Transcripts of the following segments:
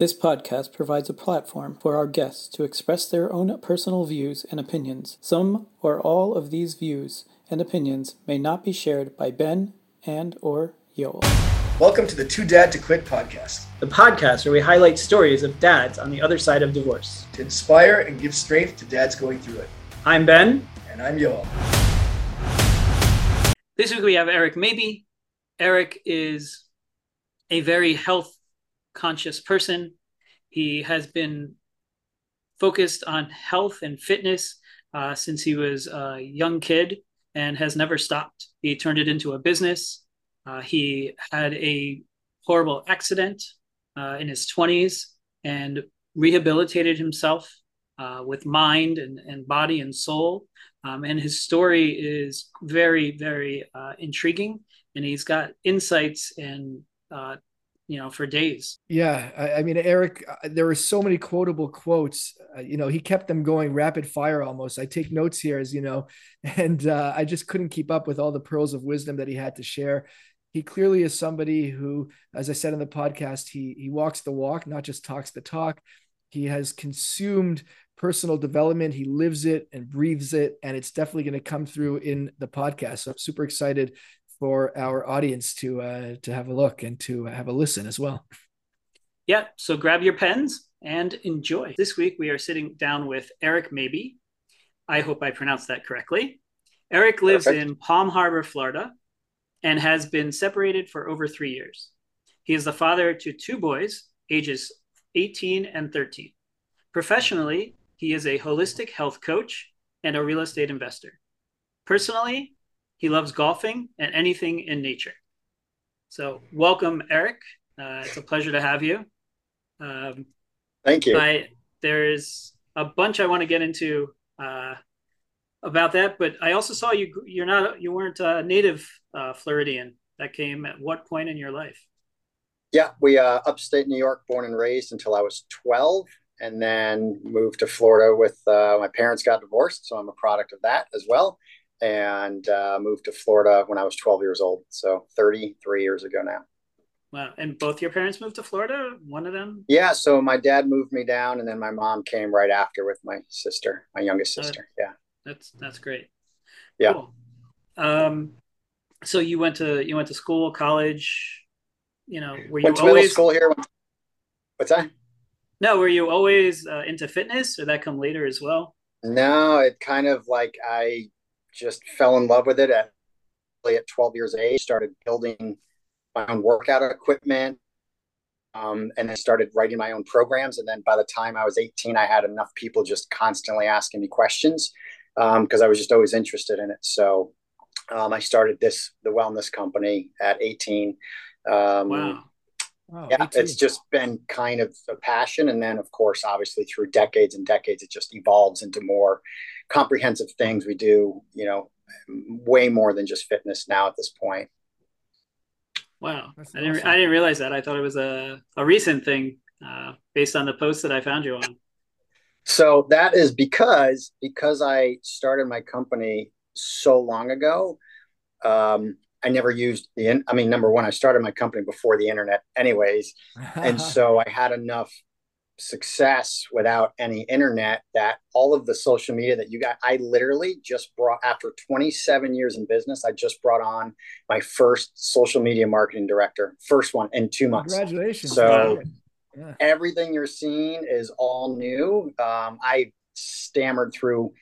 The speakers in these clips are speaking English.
This podcast provides a platform for our guests to express their own personal views and opinions. Some or all of these views and opinions may not be shared by Ben and or Yoel. Welcome to the Too Dad to Quit podcast, the podcast where we highlight stories of dads on the other side of divorce to inspire and give strength to dads going through it. I'm Ben. And I'm Yoel. This week we have Eric Mabie. Eric is a very health conscious person. He has been focused on health and fitness uh, since he was a young kid and has never stopped. He turned it into a business. Uh, he had a horrible accident uh, in his 20s and rehabilitated himself uh, with mind and, and body and soul. Um, and his story is very, very uh, intriguing. And he's got insights and uh, you know for days. Yeah i, I mean eric uh, there were so many quotable quotes uh, you know he kept them going rapid fire almost. I take notes here as you know and uh, i just couldn't keep up with all the pearls of wisdom that he had to share. He clearly is somebody who as i said in the podcast he he walks the walk not just talks the talk. He has consumed personal development. He lives it and breathes it and it's definitely going to come through in the podcast. So i'm super excited for our audience to uh, to have a look and to have a listen as well. Yeah, so grab your pens and enjoy. This week we are sitting down with Eric Mabie. I hope I pronounced that correctly. Eric lives Perfect. in Palm Harbor, Florida, and has been separated for over three years. He is the father to two boys, ages 18 and 13. Professionally, he is a holistic health coach and a real estate investor. Personally, he loves golfing and anything in nature. So, welcome, Eric. Uh, it's a pleasure to have you. Um, Thank you. I, there's a bunch I want to get into uh, about that, but I also saw you. You're not. You weren't a native uh, Floridian. That came at what point in your life? Yeah, we uh, upstate New York, born and raised until I was 12, and then moved to Florida with uh, my parents got divorced, so I'm a product of that as well and uh, moved to Florida when I was 12 years old. So 33 years ago now. Wow. And both your parents moved to Florida? One of them? Yeah. So my dad moved me down and then my mom came right after with my sister, my youngest sister. Uh, yeah. That's, that's great. Yeah. Cool. Um, so you went to, you went to school, college, you know, were you went to always middle school here? What's that? No, were you always uh, into fitness or that come later as well? No, it kind of like I just fell in love with it at at 12 years of age. Started building my own workout equipment, um, and then started writing my own programs. And then by the time I was 18, I had enough people just constantly asking me questions because um, I was just always interested in it. So um, I started this the wellness company at 18. Um, wow. Wow, yeah, it's just been kind of a passion. And then, of course, obviously through decades and decades, it just evolves into more comprehensive things. We do, you know, way more than just fitness now at this point. Wow. I didn't, I didn't realize that. I thought it was a, a recent thing uh, based on the post that I found you on. So that is because, because I started my company so long ago, um, I never used the, I mean, number one, I started my company before the internet anyways. and so I had enough success without any internet that all of the social media that you got, I literally just brought, after 27 years in business, I just brought on my first social media marketing director, first one in two months. Congratulations. So yeah. everything you're seeing is all new. Um, I stammered through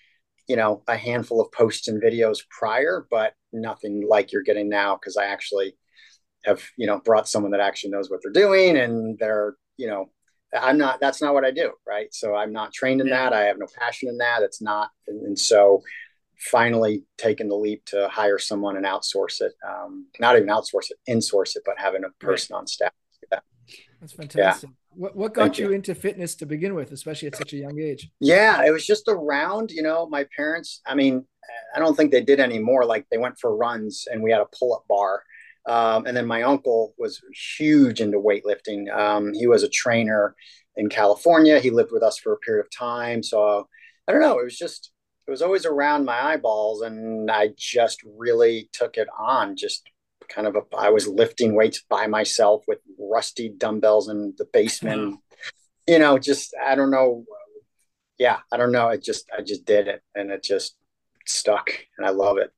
you know a handful of posts and videos prior but nothing like you're getting now because i actually have you know brought someone that actually knows what they're doing and they're you know i'm not that's not what i do right so i'm not trained in yeah. that i have no passion in that it's not and, and, so finally taking the leap to hire someone and outsource it um, not even outsource it insource it but having a person right. on staff that's fantastic yeah. What, what got you, you, into fitness to begin with, especially at such a young age? Yeah, it was just around, you know, my parents, I mean, I don't think they did anymore. Like they went for runs and we had a pull up bar. Um, and then my uncle was huge into weightlifting. Um, he was a trainer in California. He lived with us for a period of time. So I don't know. It was just, it was always around my eyeballs. And I just really took it on, just kind of a, I was lifting weights by myself with rusty dumbbells in the basement. Mm-hmm. you know, just I don't know. Yeah, I don't know. It just I just did it, and it just stuck, and I love it.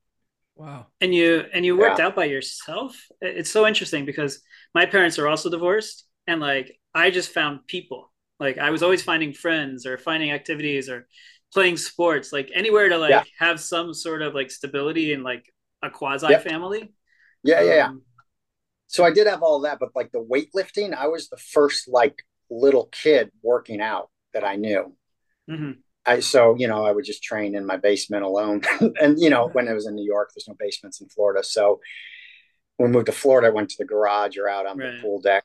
Wow. And you and you worked yeah. out by yourself. It's so interesting because my parents are also divorced, and like I just found people. Like I was always mm-hmm. finding friends or finding activities or playing sports, like anywhere to like yeah. have some sort of like stability in like a quasi family. Yeah, yeah, yeah. Um, so I did have all that, but like the weightlifting, I was the first like little kid working out that I knew. Mm-hmm. I so you know I would just train in my basement alone, and you know when I was in New York, there's no basements in Florida. So when we moved to Florida, I went to the garage or out on right. the pool deck.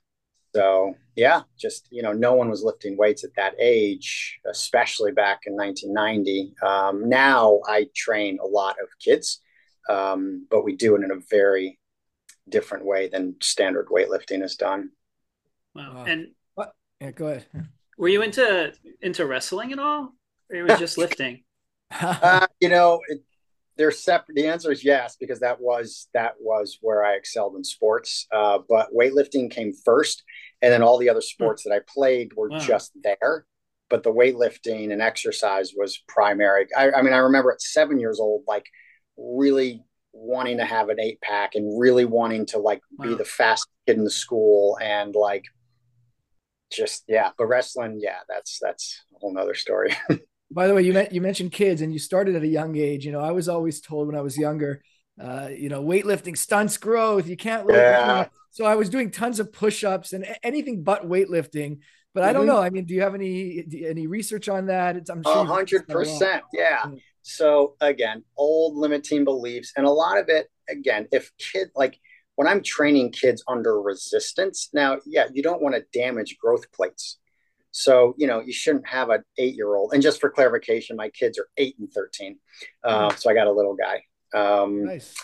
So yeah, just you know, no one was lifting weights at that age, especially back in 1990. Um, now I train a lot of kids, um, but we do it in a very different way than standard weightlifting is done. Wow. And what? Yeah, go ahead. Were you into into wrestling at all, or it was just lifting? uh, you know, it, they're separate. The answer is yes, because that was that was where I excelled in sports. Uh, but weightlifting came first, and then all the other sports hmm. that I played were wow. just there. But the weightlifting and exercise was primary. I, I mean, I remember at seven years old, like really wanting to have an eight pack and really wanting to like wow. be the fastest kid in the school and like just yeah but wrestling yeah that's that's a whole nother story by the way you met you mentioned kids and you started at a young age you know i was always told when i was younger uh, you know weightlifting stunts growth you can't really yeah. so i was doing tons of push-ups and anything but weightlifting but mm-hmm. i don't mm-hmm. know i mean do you have any any research on that it's i'm sure 100% yeah so again, old limiting beliefs, and a lot of it, again, if kid like when I'm training kids under resistance, now, yeah, you don't want to damage growth plates. So, you know, you shouldn't have an eight year old. And just for clarification, my kids are eight and 13. Uh, mm-hmm. So I got a little guy. Um, nice.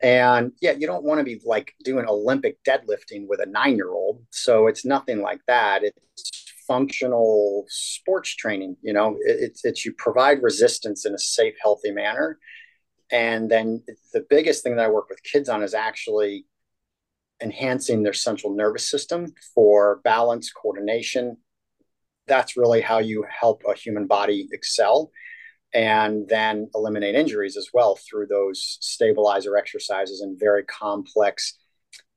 And yeah, you don't want to be like doing Olympic deadlifting with a nine year old. So it's nothing like that. It's functional sports training. You know, it, it's it's you provide resistance in a safe, healthy manner. And then the biggest thing that I work with kids on is actually enhancing their central nervous system for balance, coordination. That's really how you help a human body excel and then eliminate injuries as well through those stabilizer exercises and very complex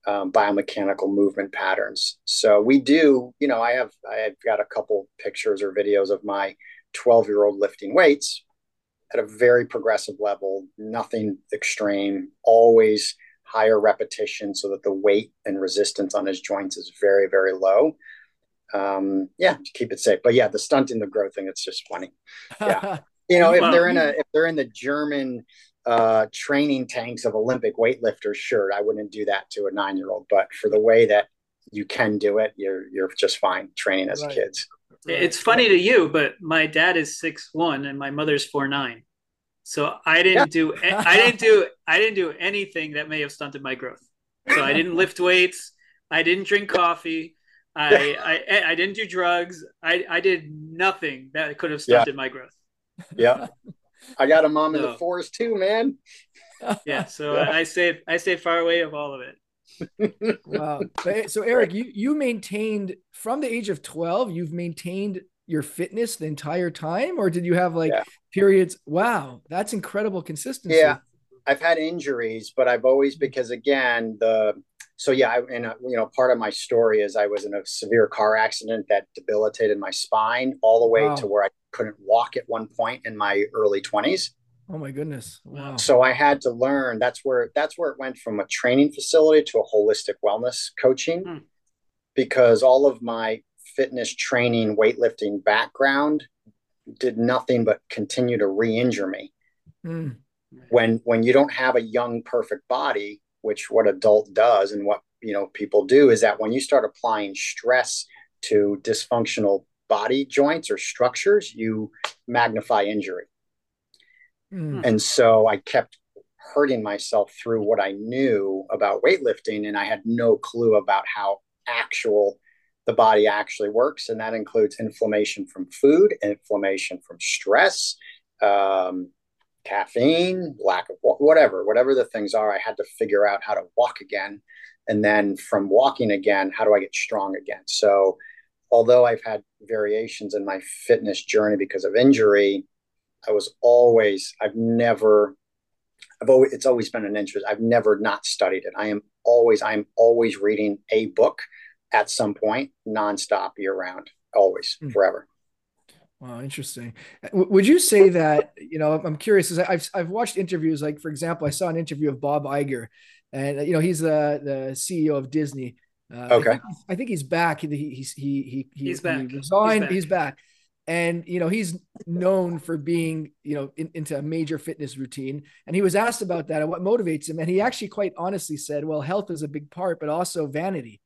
um, biomechanical movement patterns. So we do, you know, I have I've got a couple pictures or videos of my 12 year old lifting weights at a very progressive level, nothing extreme, always higher repetition so that the weight and resistance on his joints is very, very low. Um, yeah, to keep it safe. But yeah, the stunting the growth thing, it's just funny. Yeah. you know, if they're in a if they're in the German uh, training tanks of Olympic weightlifters, sure, I wouldn't do that to a nine year old. But for the way that you can do it, you're you're just fine training as right. kids. It's funny to you, but my dad is six one and my mother's four nine. So I didn't yeah. do I didn't do I didn't do anything that may have stunted my growth. So I didn't lift weights. I didn't drink coffee. I, I I didn't do drugs. I, I did nothing that could have stunted yeah. my growth. Yeah. I got a mom in the forest too, man. yeah, so yeah. I stayed I stay far away of all of it. wow. Eh, so Eric, you you maintained from the age of 12, you've maintained your fitness the entire time or did you have like yeah. periods wow that's incredible consistency yeah i've had injuries but i've always mm. because again the so yeah I, and uh, you know part of my story is i was in a severe car accident that debilitated my spine all the way wow. to where i couldn't walk at one point in my early 20s. Oh my goodness. Wow. So I had to learn that's where that's where it went from a training facility to a holistic wellness coaching hmm. because all of my fitness training weightlifting background did nothing but continue to re-injure me. Hmm. When when you don't have a young perfect body, which what adult does and what you know people do is that when you start applying stress to dysfunctional body joints or structures, you magnify injury. Mm. And so I kept hurting myself through what I knew about weightlifting, and I had no clue about how actual the body actually works. And that includes inflammation from food, inflammation from stress, um, caffeine, lack of whatever, whatever the things are. I had to figure out how to walk again. And then from walking again, how do I get strong again? So although I've had variations in my fitness journey because of injury, I was always, I've never, I've always, it's always been an interest. I've never not studied it. I am always, I'm always reading a book at some point, nonstop, year round, always, mm. forever. Wow, interesting. would you say that you know? I'm curious. Is I've I've watched interviews. Like for example, I saw an interview of Bob Iger, and you know he's the the CEO of Disney. Uh, okay. I think, I think, he's back. He he's he he, he he's back. He resigned. He's back. he's back. And you know he's known for being you know in, into a major fitness routine. And he was asked about that and what motivates him, and he actually quite honestly said, "Well, health is a big part, but also vanity."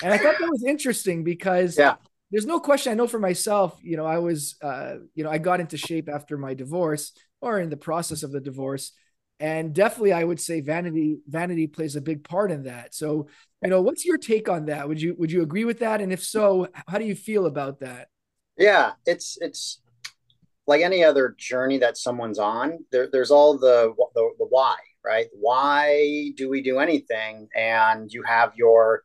And I thought that was interesting because yeah there's no question. I know for myself, you know, I was, uh, you know, I got into shape after my divorce or in the process of the divorce. And definitely, I would say vanity, vanity plays a big part in that. So, you know, what's your take on that? Would you, would you agree with that? And if so, how do you feel about that? Yeah, it's, it's like any other journey that someone's on. There, there's all the, the, the why, right? Why do we do anything? And you have your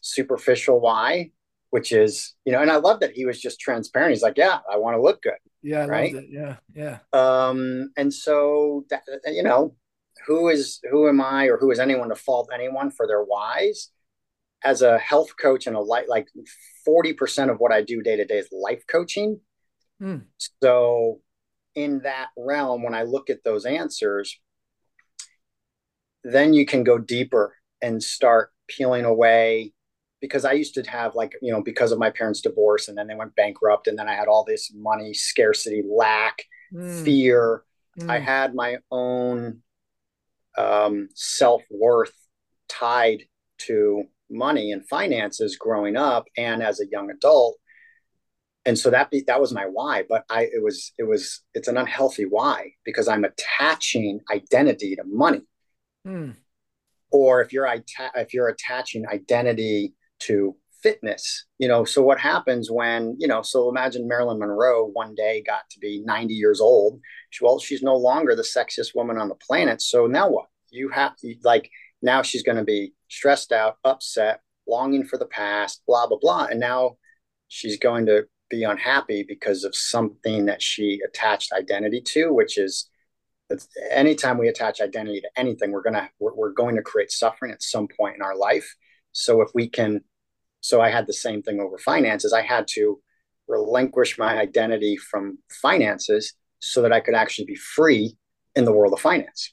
superficial why, which is you know and i love that he was just transparent. He's like yeah i want to look good. Yeah I right? yeah yeah. Um and so that, you know who is who am i or who is anyone to fault anyone for their whys? As a health coach and a light like 40% of what i do day to day is life coaching. Hmm. so in that realm when i look at those answers then you can go deeper and start peeling away because I used to have like, you know, because of my parents' divorce and then they went bankrupt and then I had all this money, scarcity, lack, mm. fear. Mm. I had my own um, self worth tied to money and finances growing up and as a young adult. And so that be, that was my why, but I it was it was it's an unhealthy why because I'm attaching identity to money. Mm. Or if you're if you're attaching identity to fitness you know? So what happens when you know so imagine marilyn monroe one day got to be 90 years old. She, well she's no longer the sexiest woman on the planet. So now what? You have like now she's going to be stressed out upset longing for the past blah blah blah. And now she's going to be unhappy because of something that she attached identity to which is anytime we attach identity to anything we're going to we're, we're going to create suffering at some point in our life. So if we can so I had the same thing over finances. I had to relinquish my identity from finances so that I could actually be free in the world of finance.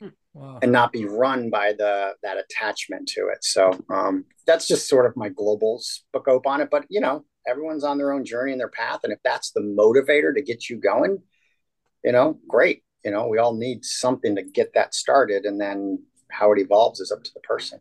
Hmm. Wow. and not be run by the that attachment to it. So um, that's just sort of my global scope on it. But you know, everyone's on their own journey and their path, and if that's the motivator to get you going, you know, great. You know, we all need something to get that started, and then how it evolves is up to the person.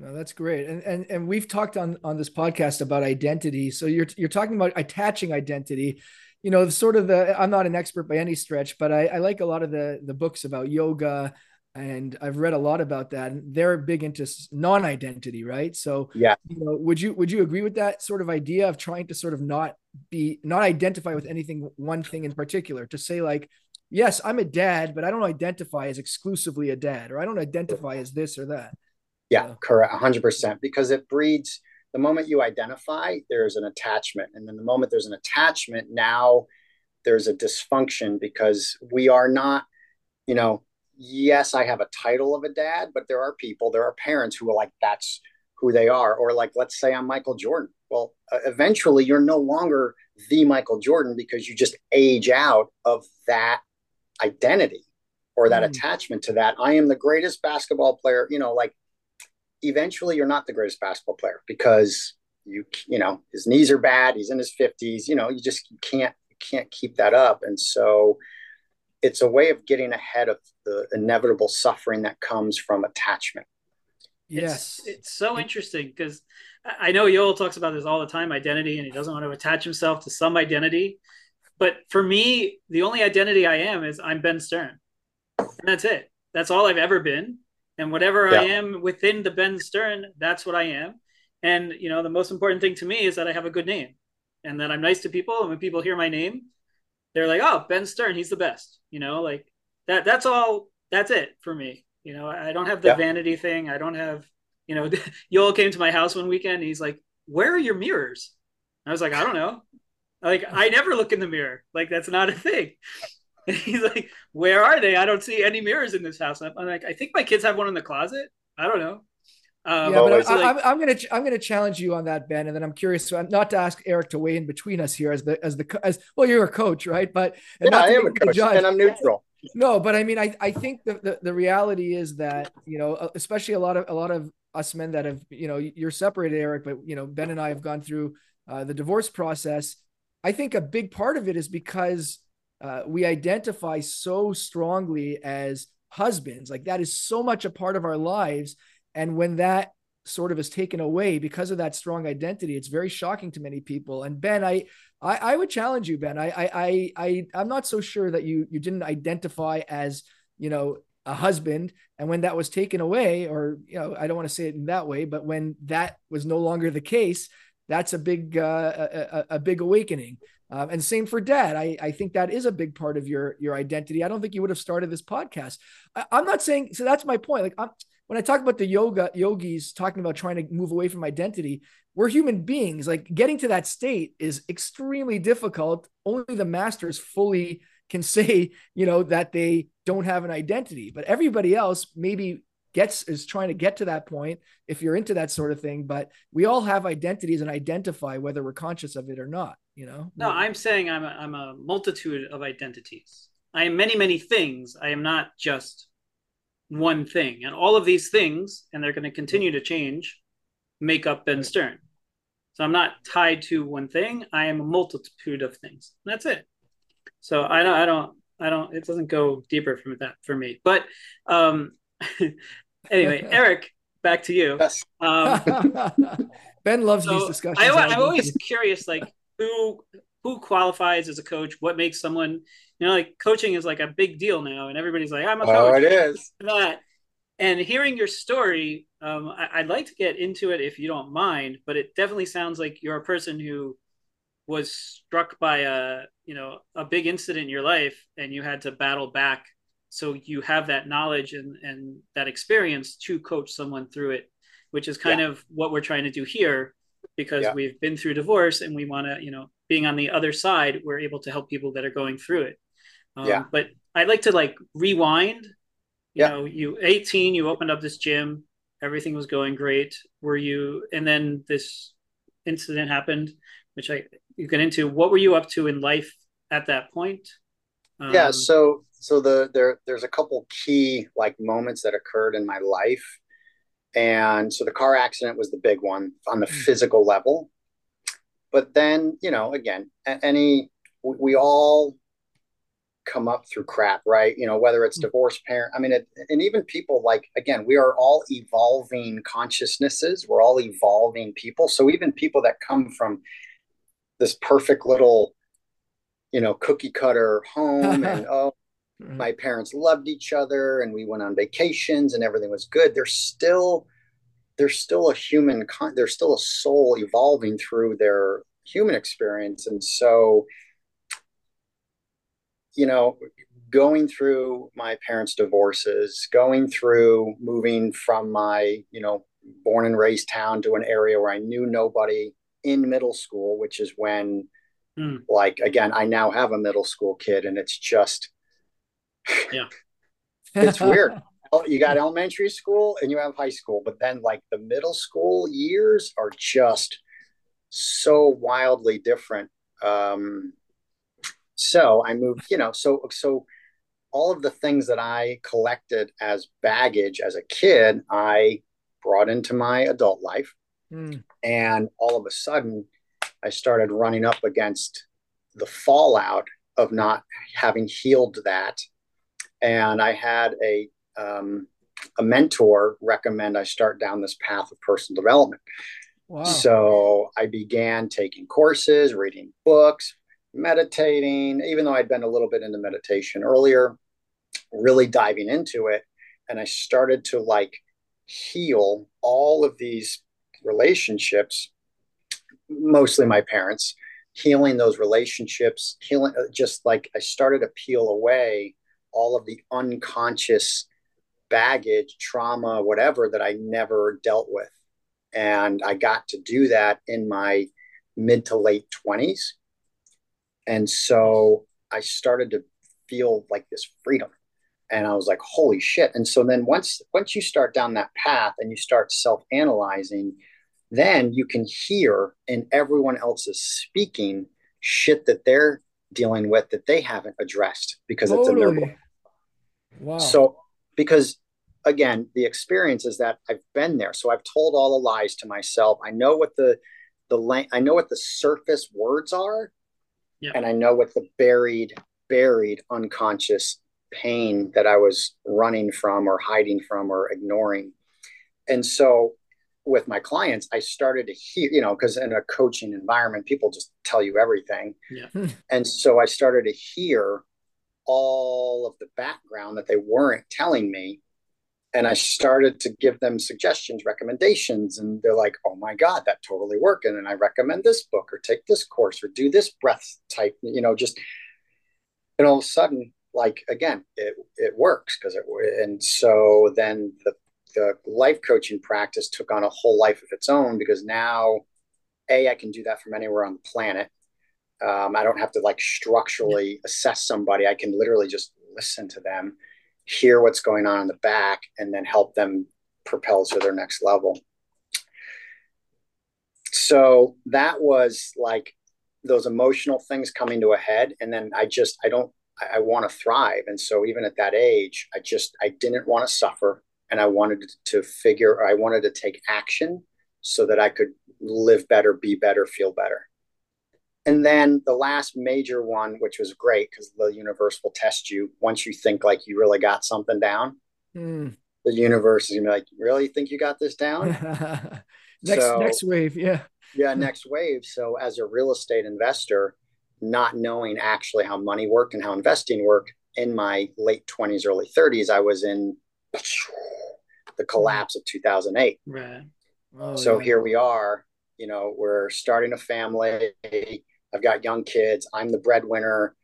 No, that's great. And and and we've talked on on this podcast about identity. So you're you're talking about attaching identity. You know, sort of the I'm not an expert by any stretch, but I, I like a lot of the the books about yoga and I've read a lot about that. And they're big into non-identity, right? So yeah, you know, would you would you agree with that sort of idea of trying to sort of not be not identify with anything one thing in particular to say like yes i'm a dad but i don't identify as exclusively a dad or i don't identify as this or that yeah, correct. 100%. Because it breeds the moment you identify, there's an attachment. And then the moment there's an attachment, now there's a dysfunction because we are not, you know, yes, I have a title of a dad, but there are people, there are parents who are like, that's who they are. Or like, let's say I'm Michael Jordan. Well, uh, eventually you're no longer the Michael Jordan because you just age out of that identity or that mm. attachment to that. I am the greatest basketball player, you know, like eventually you're not the greatest basketball player because you you know his knees are bad he's in his 50s you know you just can't you can't keep that up. And so it's a way of getting ahead of the inevitable suffering that comes from attachment. Yes. It's, it's so interesting because i know yoel talks about this all the time identity and he doesn't want to attach himself to some identity. But for me the only identity i am is i'm ben stern. And that's it. That's all i've ever been and whatever yeah. I am within the Ben Stern, that's what I am. And you know, the most important thing to me is that I have a good name, and that I'm nice to people. And when people hear my name, they're like, "Oh, Ben Stern, he's the best." You know, like that. That's all. That's it for me. You know, I don't have the yeah. vanity thing. I don't have. You know, Yoel came to my house one weekend. he's like, "Where are your mirrors?" I was like, I don't know. Like, I never look in the mirror. Like, that's not a thing. And he's like, Where are they? I don't see any mirrors in this house. I'm like, I think my kids have one in the closet. I don't know. Um, yeah, but I, like, I'm, I'm, gonna I'm gonna challenge you on that, Ben, and then I'm curious. So not to ask Eric to weigh in between us here as the as the as well, you're a coach, right? But yeah, I am a coach, and I'm neutral. No, but I mean, I I think the, the the reality is that you know, especially a lot of a lot of us men that have you know you're separated, Eric, but you know Ben and I have gone through uh, the divorce process. I think a big part of it is because uh, we identify so strongly as husbands. Like that is so much a part of our lives. And when that sort of is taken away because of that strong identity, it's very shocking to many people. And Ben, I, I, I would challenge you, Ben. I, I, I, I'm not so sure that you, you didn't identify as, you know, a husband. And when that was taken away, or, you know, I don't want to say it in that way, but when that was no longer the case, that's a big, uh, a, a, big awakening. Um, and same for dad. I, I think that is a big part of your your identity. I don't think you would have started this podcast. I, am not saying so. That's my point. Like I'm, when I talk about the yoga yogis talking about trying to move away from identity, we're human beings. Like getting to that state is extremely difficult. Only the masters fully can say, you know, that they don't have an identity. But everybody else maybe gets is trying to get to that point if you're into that sort of thing but we all have identities and identify whether we're conscious of it or not you know? No i'm saying i'm a, I'm a multitude of identities. I am many many things. I am not just one thing. And all of these things and they're going to continue to change make up ben stern. So i'm not tied to one thing. I am a multitude of things. That's it. So i don't i don't i don't it doesn't go deeper from that for me. But um anyway, Eric, back to you. Yes. Um, ben loves so these discussions. I, am always curious, like who who qualifies as a coach? What makes someone, you know, like coaching is like a big deal now, and everybody's like, "I'm a coach." Oh, it is. That. And hearing your story, um, I, would like to get into it if you don't mind, but it definitely sounds like you're a person who was struck by a you know a big incident in your life, and you had to battle back so you have that knowledge and, and that experience to coach someone through it which is kind yeah. of what we're trying to do here because yeah. we've been through divorce and we want to you know being on the other side we're able to help people that are going through it um, yeah but i'd like to like rewind you yeah. know you 18 you opened up this gym everything was going great were you and then this incident happened which i you get into what were you up to in life at that point um, yeah so so the there there's a couple key like moments that occurred in my life. And so the car accident was the big one on the mm-hmm. physical level. But then you know again any we all come up through crap right? You know whether it's hmm. divorced parent i mean it, and even people like again we are all evolving consciousnesses. We're all evolving people. So even people that come from this perfect little you know cookie cutter home and oh Mm-hmm. My parents loved each other and we went on vacations and everything was good. There's still there's still a human con- there's still a soul evolving through their human experience and so you know going through my parents divorces going through moving from my you know born and raised town to an area where i knew nobody in middle school which is when mm. like again i now have a middle school kid and it's just yeah. it's weird. You got elementary school and you have high school, but then like the middle school years are just so wildly different. Um, so I moved, you know, so so all of the things that I collected as baggage as a kid, I brought into my adult life. Mm. And all of a sudden, I started running up against the fallout of not having healed that and I had a um, a mentor recommend I start down this path of personal development. Wow. So I began taking courses, reading books, meditating, even though I'd been a little bit into meditation earlier, really diving into it. And I started to like heal all of these relationships, mostly my parents, healing those relationships, healing uh, just like I started to peel away all of the unconscious baggage, trauma, whatever that I never dealt with. And I got to do that in my mid to late 20s. And so I started to feel like this freedom. And I was like, holy shit. And so then once once you start down that path and you start self-analyzing, then you can hear in everyone else's speaking shit that they're dealing with that they haven't addressed because totally. it's in their. Wow. So because again, the experience is that I've been there. So I've told all the lies to myself. I know what the the I know what the surface words are, yeah. and I know what the buried buried unconscious pain that I was running from or hiding from or ignoring. And so with my clients, I started to hear, you know, because in a coaching environment, people just tell you everything. Yeah. And so I started to hear all of the background that they weren't telling me. And I started to give them suggestions, recommendations, and they're like, oh my God, that totally worked. And then I recommend this book or take this course or do this breath type, you know, just, and all of a sudden, like again, it it works because it and so then the the life coaching practice took on a whole life of its own because now, a I can do that from anywhere on the planet. Um, I don't have to like structurally assess somebody. I can literally just listen to them, hear what's going on in the back, and then help them propel to their next level. So that was like those emotional things coming to a head. And then I just, I don't, I, I want to thrive. And so even at that age, I just, I didn't want to suffer and I wanted to figure, I wanted to take action so that I could live better, be better, feel better. And then the last major one, which was great because the universe will test you once you think like you really got something down. Mm. The universe is gonna be like, really think you got this down? next so, next wave, yeah. yeah, next wave. So as a real estate investor, not knowing actually how money worked and how investing worked in my late 20s, early 30s, I was in the collapse of 2008. Right. Oh, so yeah. here we are, you know, we're starting a family. I've got young kids. I'm the breadwinner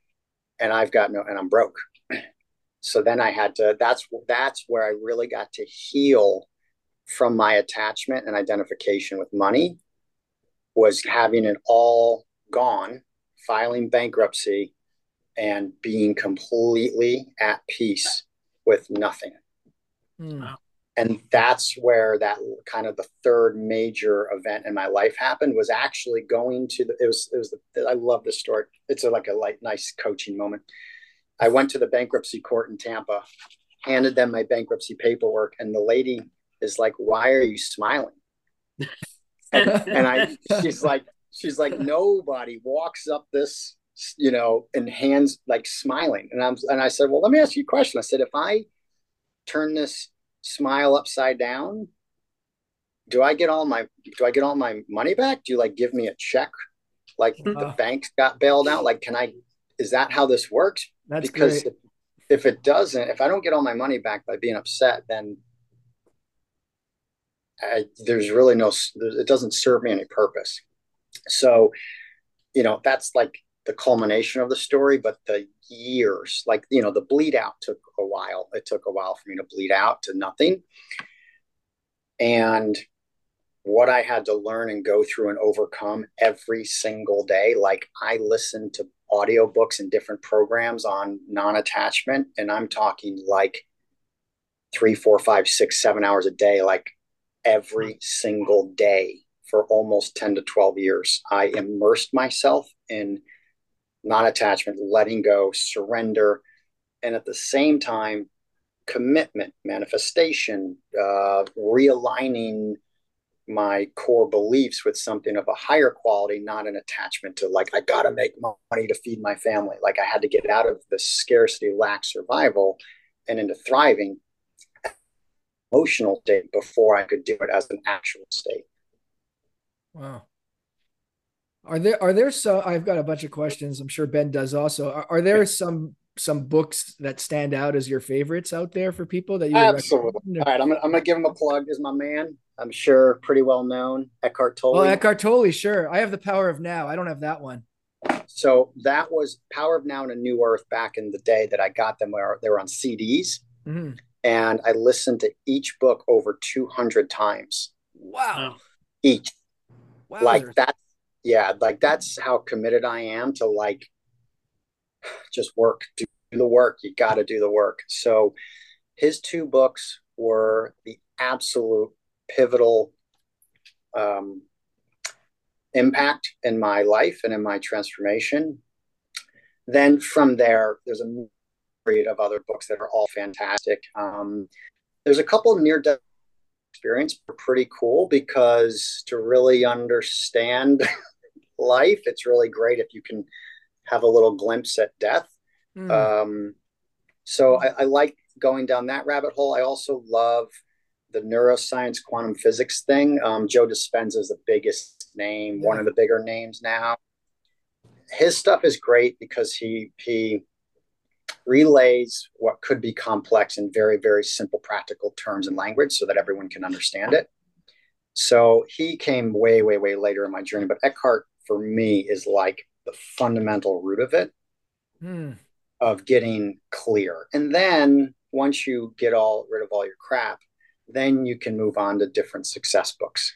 and I've got no, and I'm broke. So then I had to, that's, that's where I really got to heal from my attachment and identification with money was having it all gone, filing bankruptcy and being completely at peace with nothing. Mm and that's where that kind of the third major event in my life happened was actually going to the it was it was the, i love this story. It's a, like a like nice coaching moment. I went to the bankruptcy court in tampa handed them my bankruptcy paperwork and the lady is like why are you smiling? And, and i she's like she's like nobody walks up this you know and hands like smiling. And i'm and i said well let me ask you a question. I said if i turn this smile upside down? Do i get all my do i get all my money back? Do you like give me a check? Like uh, the banks got bailed out? Like can i is that how this works? That's because if, if it doesn't if i don't get all my money back by being upset then I, there's really no it doesn't serve me any purpose. So you know that's like the culmination of the story, but the years, like, you know, the bleed out took a while. It took a while for me to bleed out to nothing. And what I had to learn and go through and overcome every single day. Like I listened to audiobooks and different programs on non-attachment, and I'm talking like three, four, five, six, seven hours a day, like every single day for almost 10 to 12 years. I immersed myself in non-attachment, letting go, surrender, and at the same time, commitment, manifestation, uh, realigning my core beliefs with something of a higher quality, not an attachment to like, I got to make money to feed my family. Like I had to get out of the scarcity, lack, survival and into thriving emotional state before I could do it as an actual state. Wow. Are there are there some? I've got a bunch of questions. I'm sure Ben does also. Are, are there some some books that stand out as your favorites out there for people that you absolutely? All right, I'm gonna, I'm gonna give him a plug. Is my man? I'm sure pretty well known. Eckhart Tolle. Well, Eckhart Tolle, sure. I have the Power of Now. I don't have that one. So that was Power of Now and a New Earth back in the day that I got them where they were on CDs, mm-hmm. and I listened to each book over 200 times. Wow. Each. Wow. Like that yeah, like that's how committed I am to like just work, do the work. You got to do the work. So his two books were the absolute pivotal um, impact in my life and in my transformation. Then from there, there's a myriad of other books that are all fantastic. Um, there's a couple near death experience pretty cool because to really understand life, it's really great if you can have a little glimpse at death. Mm. Um, so I, I like going down that rabbit hole. I also love the neuroscience quantum physics thing. Um, Joe Dispenza is the biggest name, yeah. one of the bigger names now. His stuff is great because he he relays what could be complex in very very simple practical terms and language so that everyone can understand it. So he came way way way later in my journey, but Eckhart for me is like the fundamental root of it. Hmm. Of getting clear. And then once you get all rid of all your crap, then you can move on to different success books.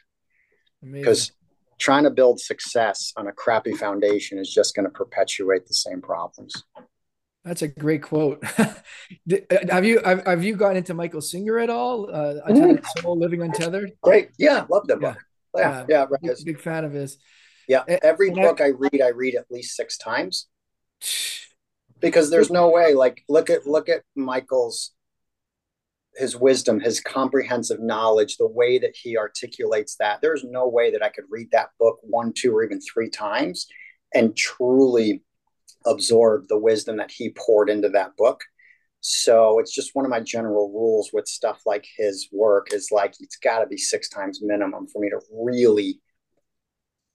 Because trying to build success on a crappy foundation is just going to perpetuate the same problems. That's a great quote. have you have, have you gotten into Michael Singer at all? Uh, Untethered Soul, Living Untethered. Great, yeah, love that yeah. book. Yeah, yeah, yeah big, big, fan of his. Yeah, eh, every book I, I read, I read at least six times because there's no way. Like, look at look at Michael's his wisdom, his comprehensive knowledge, the way that he articulates that. There's no way that I could read that book one, two, or even three times and truly absorb the wisdom that he poured into that book. So it's just one of my general rules with stuff like his work is like it's got to be six times minimum for me to really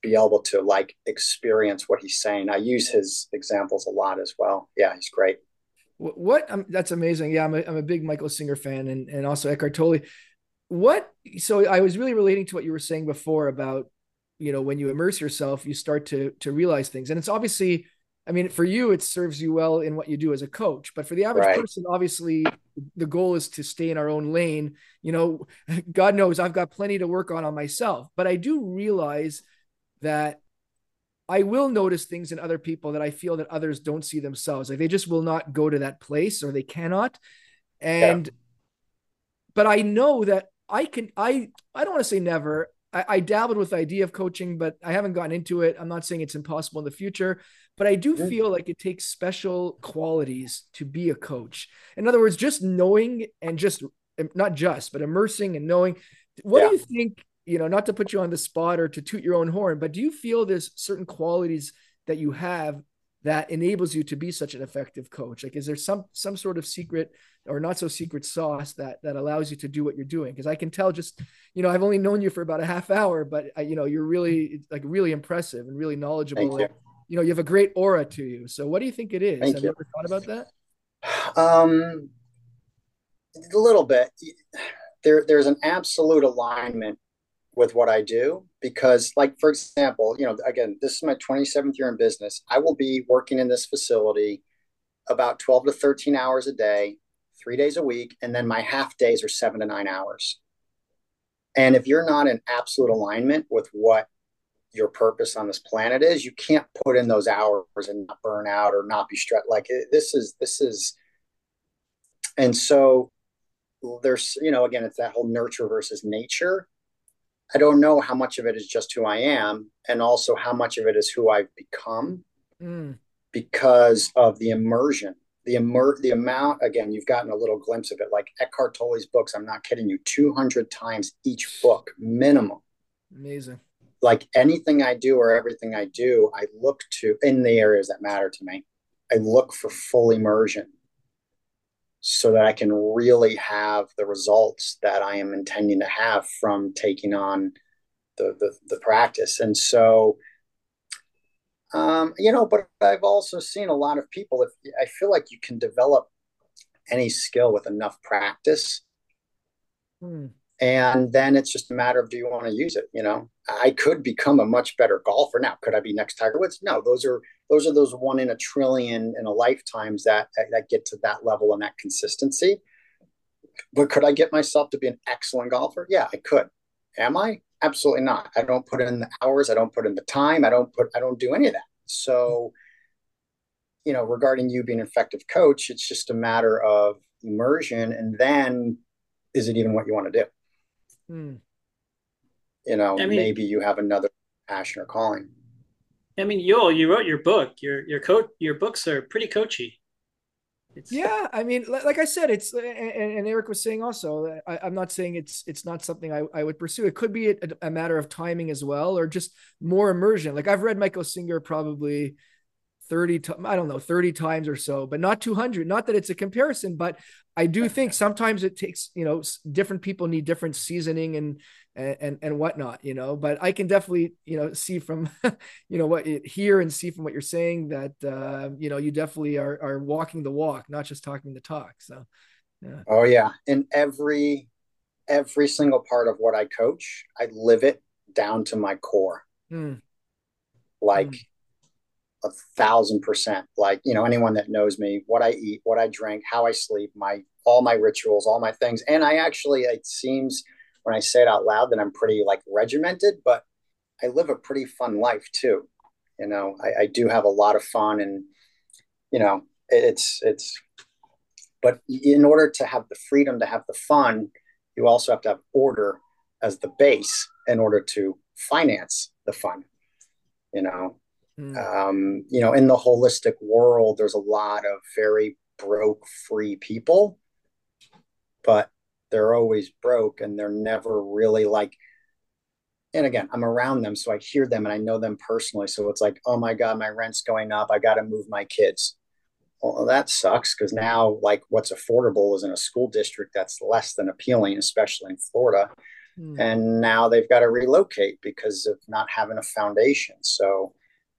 be able to like experience what he's saying. I use his examples a lot as well. Yeah, he's great. What um, that's amazing. Yeah, I'm a, I'm a big Michael Singer fan and, and also Eckhart Tolle. What so I was really relating to what you were saying before about you know when you immerse yourself, you start to to realize things, and it's obviously, I mean, for you it serves you well in what you do as a coach, but for the average right. person, obviously the goal is to stay in our own lane. You know, God knows I've got plenty to work on on myself, but I do realize that I will notice things in other people that I feel that others don't see themselves. Like they just will not go to that place or they cannot. And, yeah. but I know that I can, I, I don't want to say never. I, I, dabbled with the idea of coaching, but I haven't gotten into it. I'm not saying it's impossible in the future, but I do feel like it takes special qualities to be a coach. In other words, just knowing and just not just, but immersing and knowing. What yeah. do you think you know, not to put you on the spot or to toot your own horn, but do you feel there's certain qualities that you have that enables you to be such an effective coach? Like, is there some some sort of secret or not so secret sauce that that allows you to do what you're doing? Because I can tell just, you know, I've only known you for about a half hour, but I, you know, you're really like really impressive and really knowledgeable. You. you. know, you have a great aura to you. So, what do you think it is? Thank have you. you ever thought about that? Um, a little bit. There, there's an absolute alignment with what I do because, like, for example, you know, again, this is my 27th year in business. I will be working in this facility about 12 to 13 hours a day, three days a week, and then my half days are seven to nine hours. And if you're not in absolute alignment with what your purpose on this planet is, you can't put in those hours and not burn out or not be stressed. Like this is this is, and so there's you know again it's that whole nurture versus nature I don't know how much of it is just who I am and also how much of it is who I've become mm. because of the immersion. The immer the amount again, you've gotten a little glimpse of it. Like Eckhart Tolle's books, I'm not kidding you, 200 times each book minimum. Amazing. Like anything I do or everything I do, I look to in the areas that matter to me. I look for full immersion so that I can really have the results that I am intending to have from taking on the the, the practice. And so, um, you know, but I've also seen a lot of people. If I feel like you can develop any skill with enough practice. Hmm and then it's just a matter of do you want to use it you know i could become a much better golfer now could i be next tiger woods no those are those are those one in a trillion in a lifetimes that that get to that level and that consistency but could i get myself to be an excellent golfer yeah i could am i Absolutely not. I don't put in the hours. I don't put in the time. I don't put. I don't do any of that. So, you know, regarding you being an effective coach, it's just a matter of immersion, and then is it even what you want to do? Hmm. You know, I mean, maybe you have another passion or calling. I mean, Yoel, you wrote your book. Your your coach your books are pretty coachy. It's... Yeah, I mean, like I said, it's and, and Eric was saying also. I, am not saying it's it's not something I, I would pursue. It could be a, a, matter of timing as well, or just more immersion. Like I've read Michael Singer probably 30 I don't know 30 times or so but not 200 not that it's a comparison but I do think sometimes it takes you know different people need different seasoning and and and and whatnot you know but I can definitely you know see from you know what it, hear and see from what you're saying that uh, you know you definitely are are walking the walk not just talking the talk so yeah. oh yeah in every every single part of what I coach I live it down to my core mm. like mm a thousand percent. Like, you know, anyone that knows me, what I eat, what I drink, how I sleep, my all my rituals, all my things. And I actually, it seems when I say it out loud that I'm pretty like regimented, but I live a pretty fun life too. You know, I, I do have a lot of fun and you know, it's it's but in order to have the freedom to have the fun, you also have to have order as the base in order to finance the fun. You know, Mm. Um, you know, in the holistic world, there's a lot of very broke free people, but they're always broke and they're never really like, and again, I'm around them, so I hear them and I know them personally. So it's like, oh my God, my rent's going up. I got to move my kids. Well, that sucks because now, like, what's affordable is in a school district that's less than appealing, especially in Florida. Mm. And now they've got to relocate because of not having a foundation. So,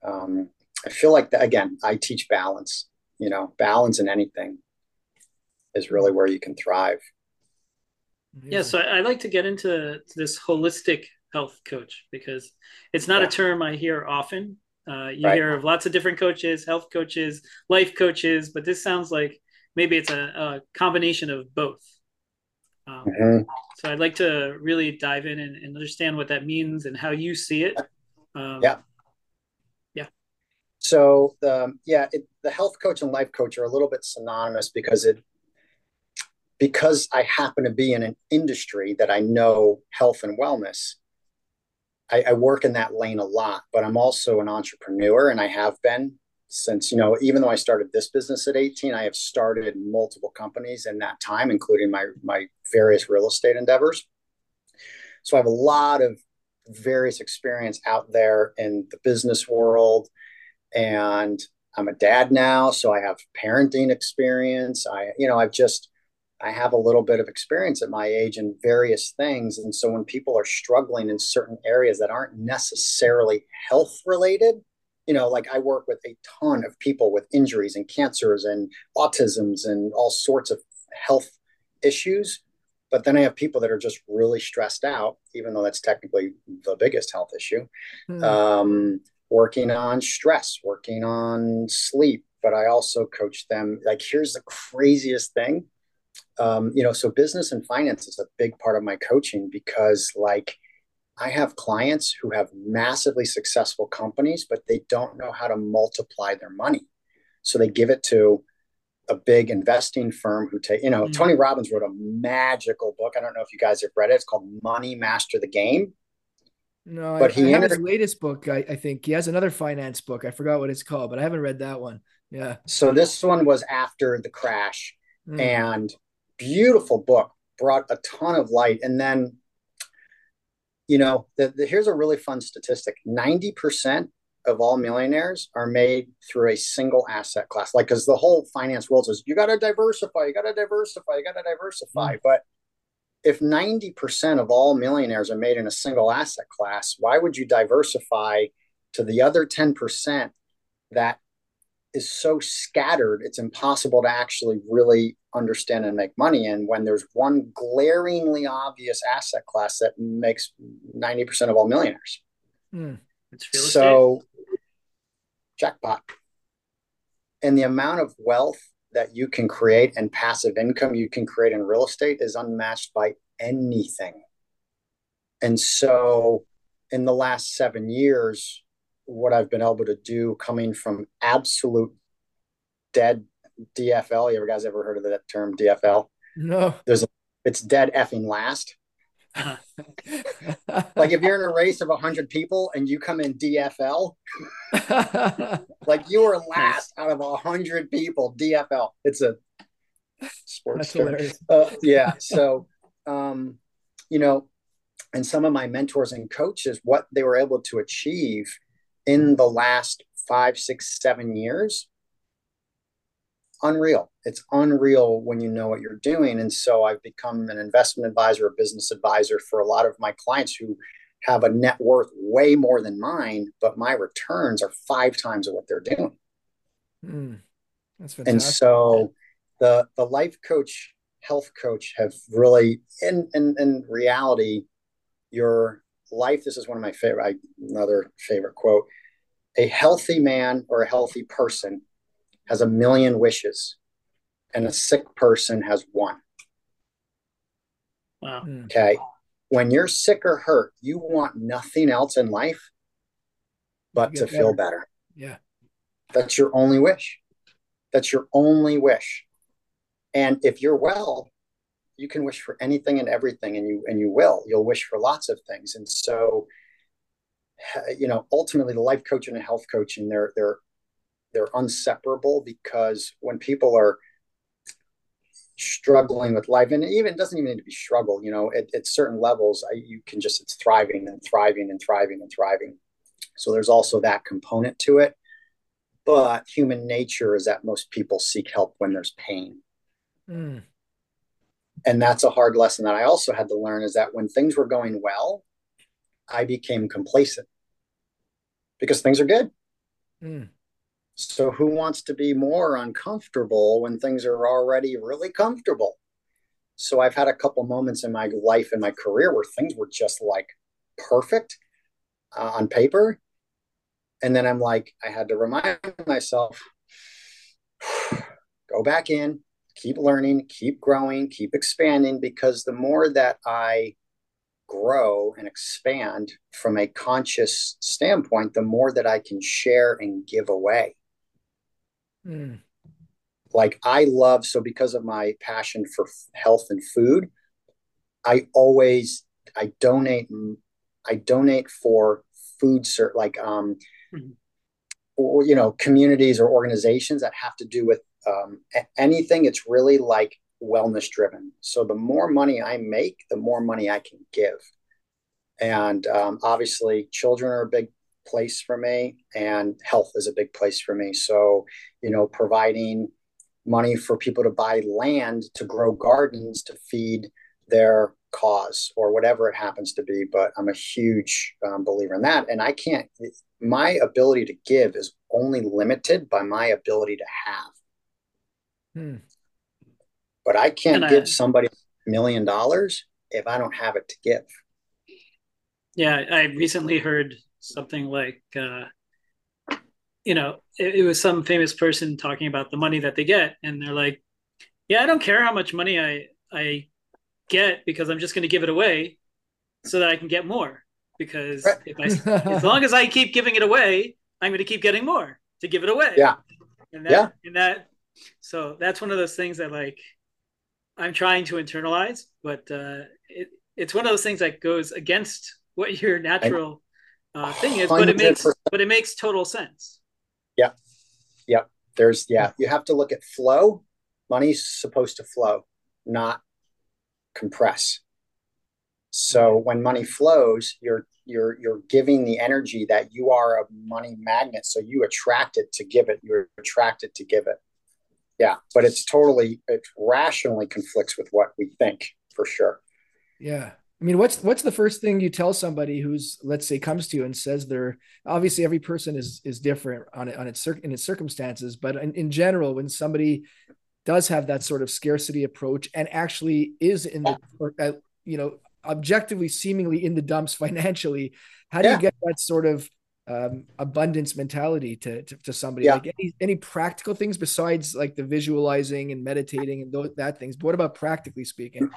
um, I feel like that, again, I teach balance. You know, balance in anything is really where you can thrive. Yeah, so I, I like to get into this holistic health coach because it's not yeah. a term I hear often. Uh, you right. hear of lots of different coaches, health coaches, life coaches, but this sounds like maybe it's a, a combination of both. Um, mm-hmm. So I'd like to really dive in and, and, understand what that means and how you see it. Um, yeah. So the yeah, it, the health coach and life coach are a little bit synonymous because it because I happen to be in an industry that I know health and wellness. I, I work in that lane a lot, but I'm also an entrepreneur, and I have been since you know even though I started this business at 18, I have started multiple companies in that time, including my my various real estate endeavors. So I have a lot of various experience out there in the business world and I'm a dad now, so I have parenting experience. I, you know, I've just, I have a little bit of experience at my age in various things. And so when people are struggling in certain areas that aren't necessarily health related, you know, like I work with a ton of people with injuries and cancers and autisms and all sorts of health issues. But then I have people that are just really stressed out, even though that's technically the biggest health issue. Mm. Um, working on stress, working on sleep, but I also coach them. Like, here's the craziest thing. Um, you know, so business and finance is a big part of my coaching because, like, I have clients who have massively successful companies, but they don't know how to multiply their money. So they give it to a big investing firm who take, you know, mm-hmm. Tony Robbins wrote a magical book. I don't know if you guys have read it. It's called Money Master the Game. No, but I, he I have his latest book. I, I, think he has another finance book. I forgot what it's called, but I haven't read that one. Yeah. So this one was after the crash, mm. and beautiful book brought a ton of light. And then, you know, the, the, here's a really fun statistic: ninety percent of all millionaires are made through a single asset class. Like, because the whole finance world says you got to diversify, you got to diversify, you got to diversify, mm. but if 90% of all millionaires are made in a single asset class, why would you diversify to the other 10% that is so scattered, it's impossible to actually really understand and make money in when there's one glaringly obvious asset class that makes 90% of all millionaires. Hmm. So, jackpot. And the amount of wealth that you can create and passive income you can create in real estate is unmatched by anything And so in the last seven years, what I've been able to do coming from absolute dead DFL. You ever guys ever heard of that term DFL? No. There's a, it's dead effing last. like if you're in a race of 100 people and you come in DFL, like you are last out of 100 people, DFL. It's a sports term. Uh, yeah. So, um, you know, and some of my mentors and coaches, what they were able to achieve in the last five, six, seven years unreal. It's unreal when you know what you're doing. And so I've become an investment advisor, a business advisor for a lot of my clients who have a net worth way more than mine, but my returns are five times of what they're doing. Mm, that's fantastic. And so the the life coach, health coach have really in in, in reality, your life, this is one of my favorite I, another favorite quote. A healthy man or a healthy person has a million wishes and a sick person has one. Wow. Hmm. Okay. When you're sick or hurt, you want nothing else in life but to better. feel better. Yeah. That's your only wish. That's your only wish. And if you're well, you can wish for anything and everything and you and you will. You'll wish for lots of things. And so you know, ultimately the life coach and the health coach and they're they're they're inseparable because when people are struggling with life and even doesn't even need to be struggle you know at, at certain levels I, you can just it's thriving and thriving and thriving and thriving so there's also that component to it but human nature is that most people seek help when there's pain mm. And that's a hard lesson that i also had to learn is that when things were going well i became complacent because things are good mm. So, who wants to be more uncomfortable when things are already really comfortable? So, I've had a couple moments in my life and my career where things were just like perfect uh, on paper. And then I'm like, I had to remind myself go back in, keep learning, keep growing, keep expanding, because the more that I grow and expand from a conscious standpoint, the more that I can share and give away. Mm. Like I love so because of my passion for health and food, I always I donate I donate for food cert like um mm-hmm. or you know communities or organizations that have to do with um, anything. It's really like wellness driven. So the more money I make, the more money I can give. And um, obviously, children are a big place for me and health is a big place for me so you know providing money for people to buy land to grow gardens to feed their cause or whatever it happens to be but i'm a huge um, believer in that and i can't my ability to give is only limited by my ability to have hmm. but i can't I, give somebody a million dollars if i don't have it to give. Yeah i recently heard something like uh, you know it, it, was some famous person talking about the money that they get and they're like yeah i don't care how much money i i get because i'm just going to give it away so that i can get more. Because if I, as long as i keep giving it away i'm going to keep getting more to give it away. Yeah. And that, yeah. and that so that's one of those things that like i'm trying to internalize but uh it, it's one of those things that goes against what your natural uh, thing is, but it makes but it makes total sense. Yeah, yeah. There's yeah. You have to look at flow. Money's supposed to flow, not compress. So when money flows, you're you're you're giving the energy that you are a money magnet. So you attract it to give it. You're attracted to give it. Yeah, but it's totally it rationally conflicts with what we think for sure. Yeah, I mean, what's what's the first thing you tell somebody who's let's say comes to you and says they're obviously every person is is different on it on its in its circumstances, but in, in general, when somebody does have that sort of scarcity approach and actually is in the uh, you know objectively seemingly in the dumps financially, how do yeah. you get that sort of um, abundance mentality to, to, to somebody? Yeah. Like any any practical things besides like the visualizing and meditating and those, that things. But what about practically speaking?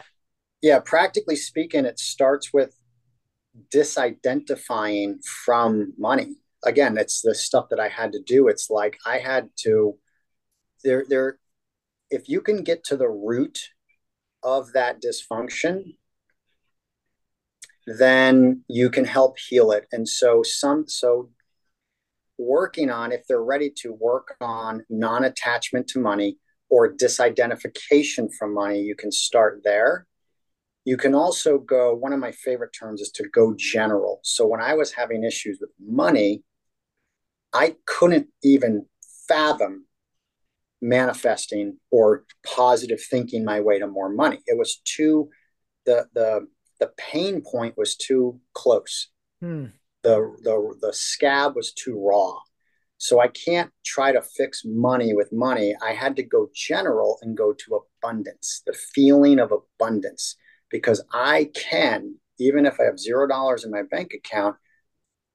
yeah, practically speaking, it starts with disidentifying from money. Again, it's the stuff that I had to do. It's like I had to there there if you can get to the root of that dysfunction, then you can help heal it. And so some so working on if they're ready to work on non-attachment to money or disidentification from money, you can start there. You can also go, one of my favorite terms is to go general. So when I was having issues with money, I couldn't even fathom manifesting or positive thinking my way to more money. It was too the the the pain point was too close. Hmm. The the the scab was too raw. So I can't try to fix money with money. I had to go general and go to abundance, the feeling of abundance, because I can, even if I have zero dollars in my bank account,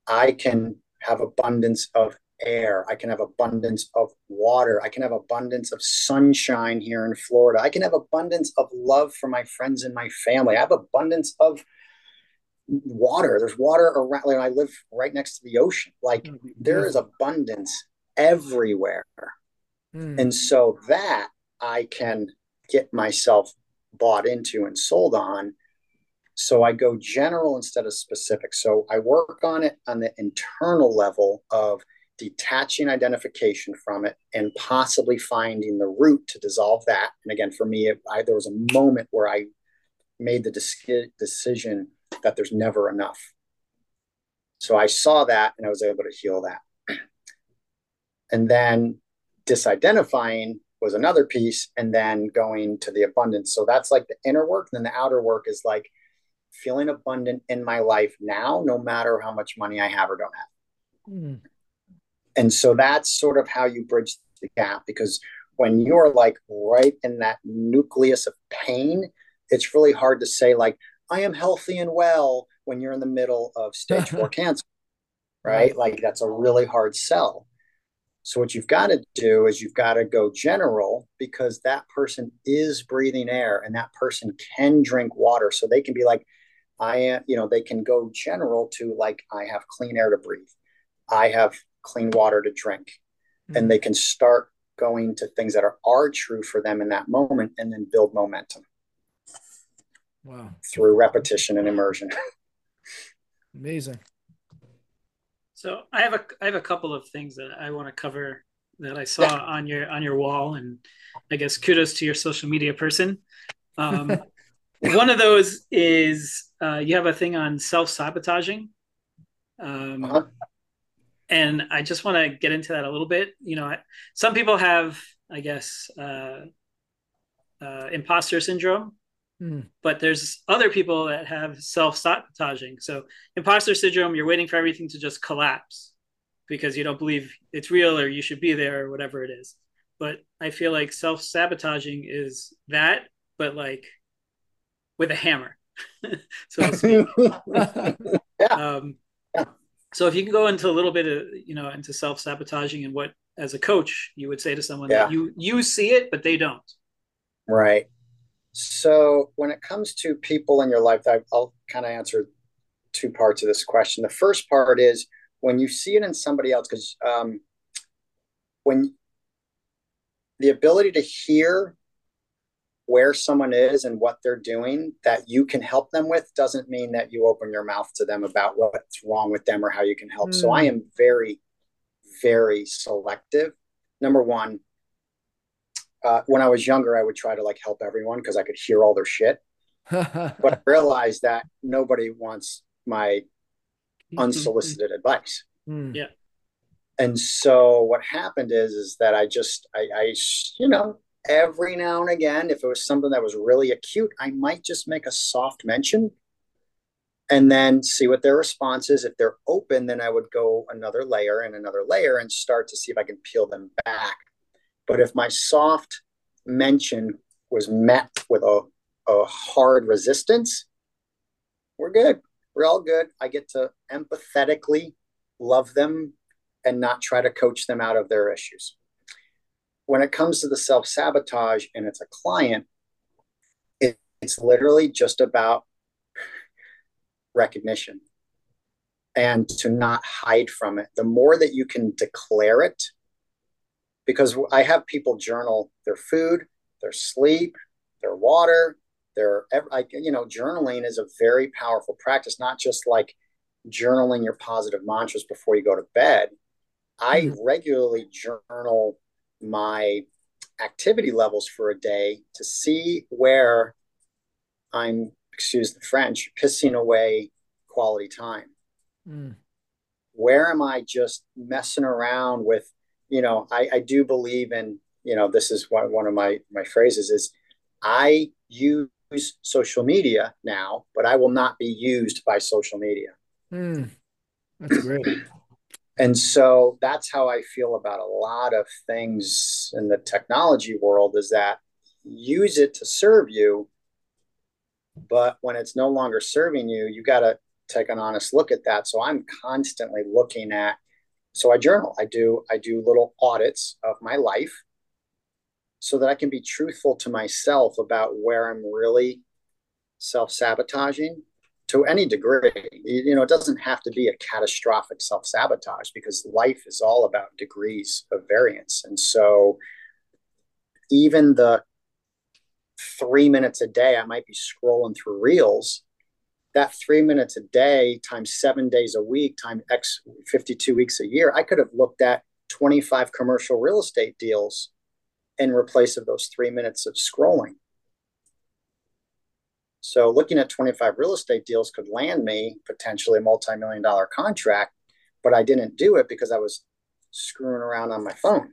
I can have abundance of air. I can have abundance of water. I can have abundance of sunshine here in Florida. I can have abundance of love for my friends and my family. I have abundance of water. There's water around. Like I live right next to the ocean. Like mm-hmm. there is abundance everywhere. Mm. And so that I can get myself bought into and sold on. So I go general instead of specific. So I work on it on the internal level of detaching identification from it and possibly finding the root to dissolve that. And again, for me, it, I, there was a moment where I made the de- decision that there's never enough. So I saw that and I was able to heal that. And then disidentifying was another piece, and then going to the abundance. So that's like the inner work. And then the outer work is like feeling abundant in my life now, no matter how much money I have or don't have. Mm and so that's sort of how you bridge the gap because when you're like right in that nucleus of pain it's really hard to say like i am healthy and well when you're in the middle of stage four cancer right. like that's a really hard sell. So what you've got to do is you've got to go general because that person is breathing air and that person can drink water. So they can be like i am you know they can go general to like i have clean air to breathe. I have clean water to drink. Mm-hmm. and they can start going to things that are, are true for them in that moment and then build momentum. Wow. Through repetition and immersion. Amazing. So i have a i have a couple of things that i want to cover that i saw yeah. on your on your wall. And i guess kudos to your social media person. Um, one of those is uh, you have a thing on self-sabotaging. Um, uh-huh and I just want to get into that a little bit. You know, some people have, I guess, uh, uh, imposter syndrome, mm. but there's other people that have self sabotaging. So, imposter syndrome, you're waiting for everything to just collapse because you don't believe it's real or you should be there or whatever it is. But I feel like self sabotaging is that, but like with a hammer. so yeah. um, so if you can go into a little bit of you know into self-sabotaging and what as a coach you would say to someone yeah. that you you see it but they don't. Right. So when it comes to people in your life i'll kind of answer two parts of this question. The first part is when you see it in somebody else because um, when the ability to hear where someone is and what they're doing that you can help them with doesn't mean that you open your mouth to them about what's wrong with them or how you can help. Mm. So I am very, very selective. Number one, uh, when I was younger, I would try to like help everyone because I could hear all their shit. but I realized that nobody wants my unsolicited advice. Mm. Yeah. And so what happened is, is that I just, I, I, you know, every now and again, if it was something that was really acute, I might just make a soft mention and then see what their response is. If they're open, then I would go another layer and another layer and start to see if I can peel them back. But if my soft mention was met with a, a hard resistance, we're good. We're all good. I get to empathetically love them and not try to coach them out of their issues when it comes to the self sabotage and it's a client, it, it's literally just about recognition and to not hide from it. The more that you can declare it, because I have people journal their food, their sleep, their water, their, I, you know, journaling is a very powerful practice, not just like journaling your positive mantras before you go to bed. I mm-hmm. regularly journal my activity levels for a day to see where I'm, excuse the French, pissing away quality time. Mm. Where am I just messing around with, you know, I, I do believe in, you know, this is one, one of my, my phrases is I use social media now, but I will not be used by social media. Mm. That's great. And so that's how I feel about a lot of things in the technology world is that use it to serve you, but when it's no longer serving you, you got to take an honest look at that. So I'm constantly looking at so I journal. I do I do little audits of my life so that I can be truthful to myself about where I'm really self-sabotaging to any degree. You know, it doesn't have to be a catastrophic self-sabotage because life is all about degrees of variance. And so even the three minutes a day I might be scrolling through reels that three minutes a day times seven days a week times X 52 weeks a year, I could have looked at 25 commercial real estate deals in replace of those three minutes of scrolling. So looking at 25 real estate deals could land me potentially a multi-million dollar contract, but I didn't do it because I was screwing around on my phone.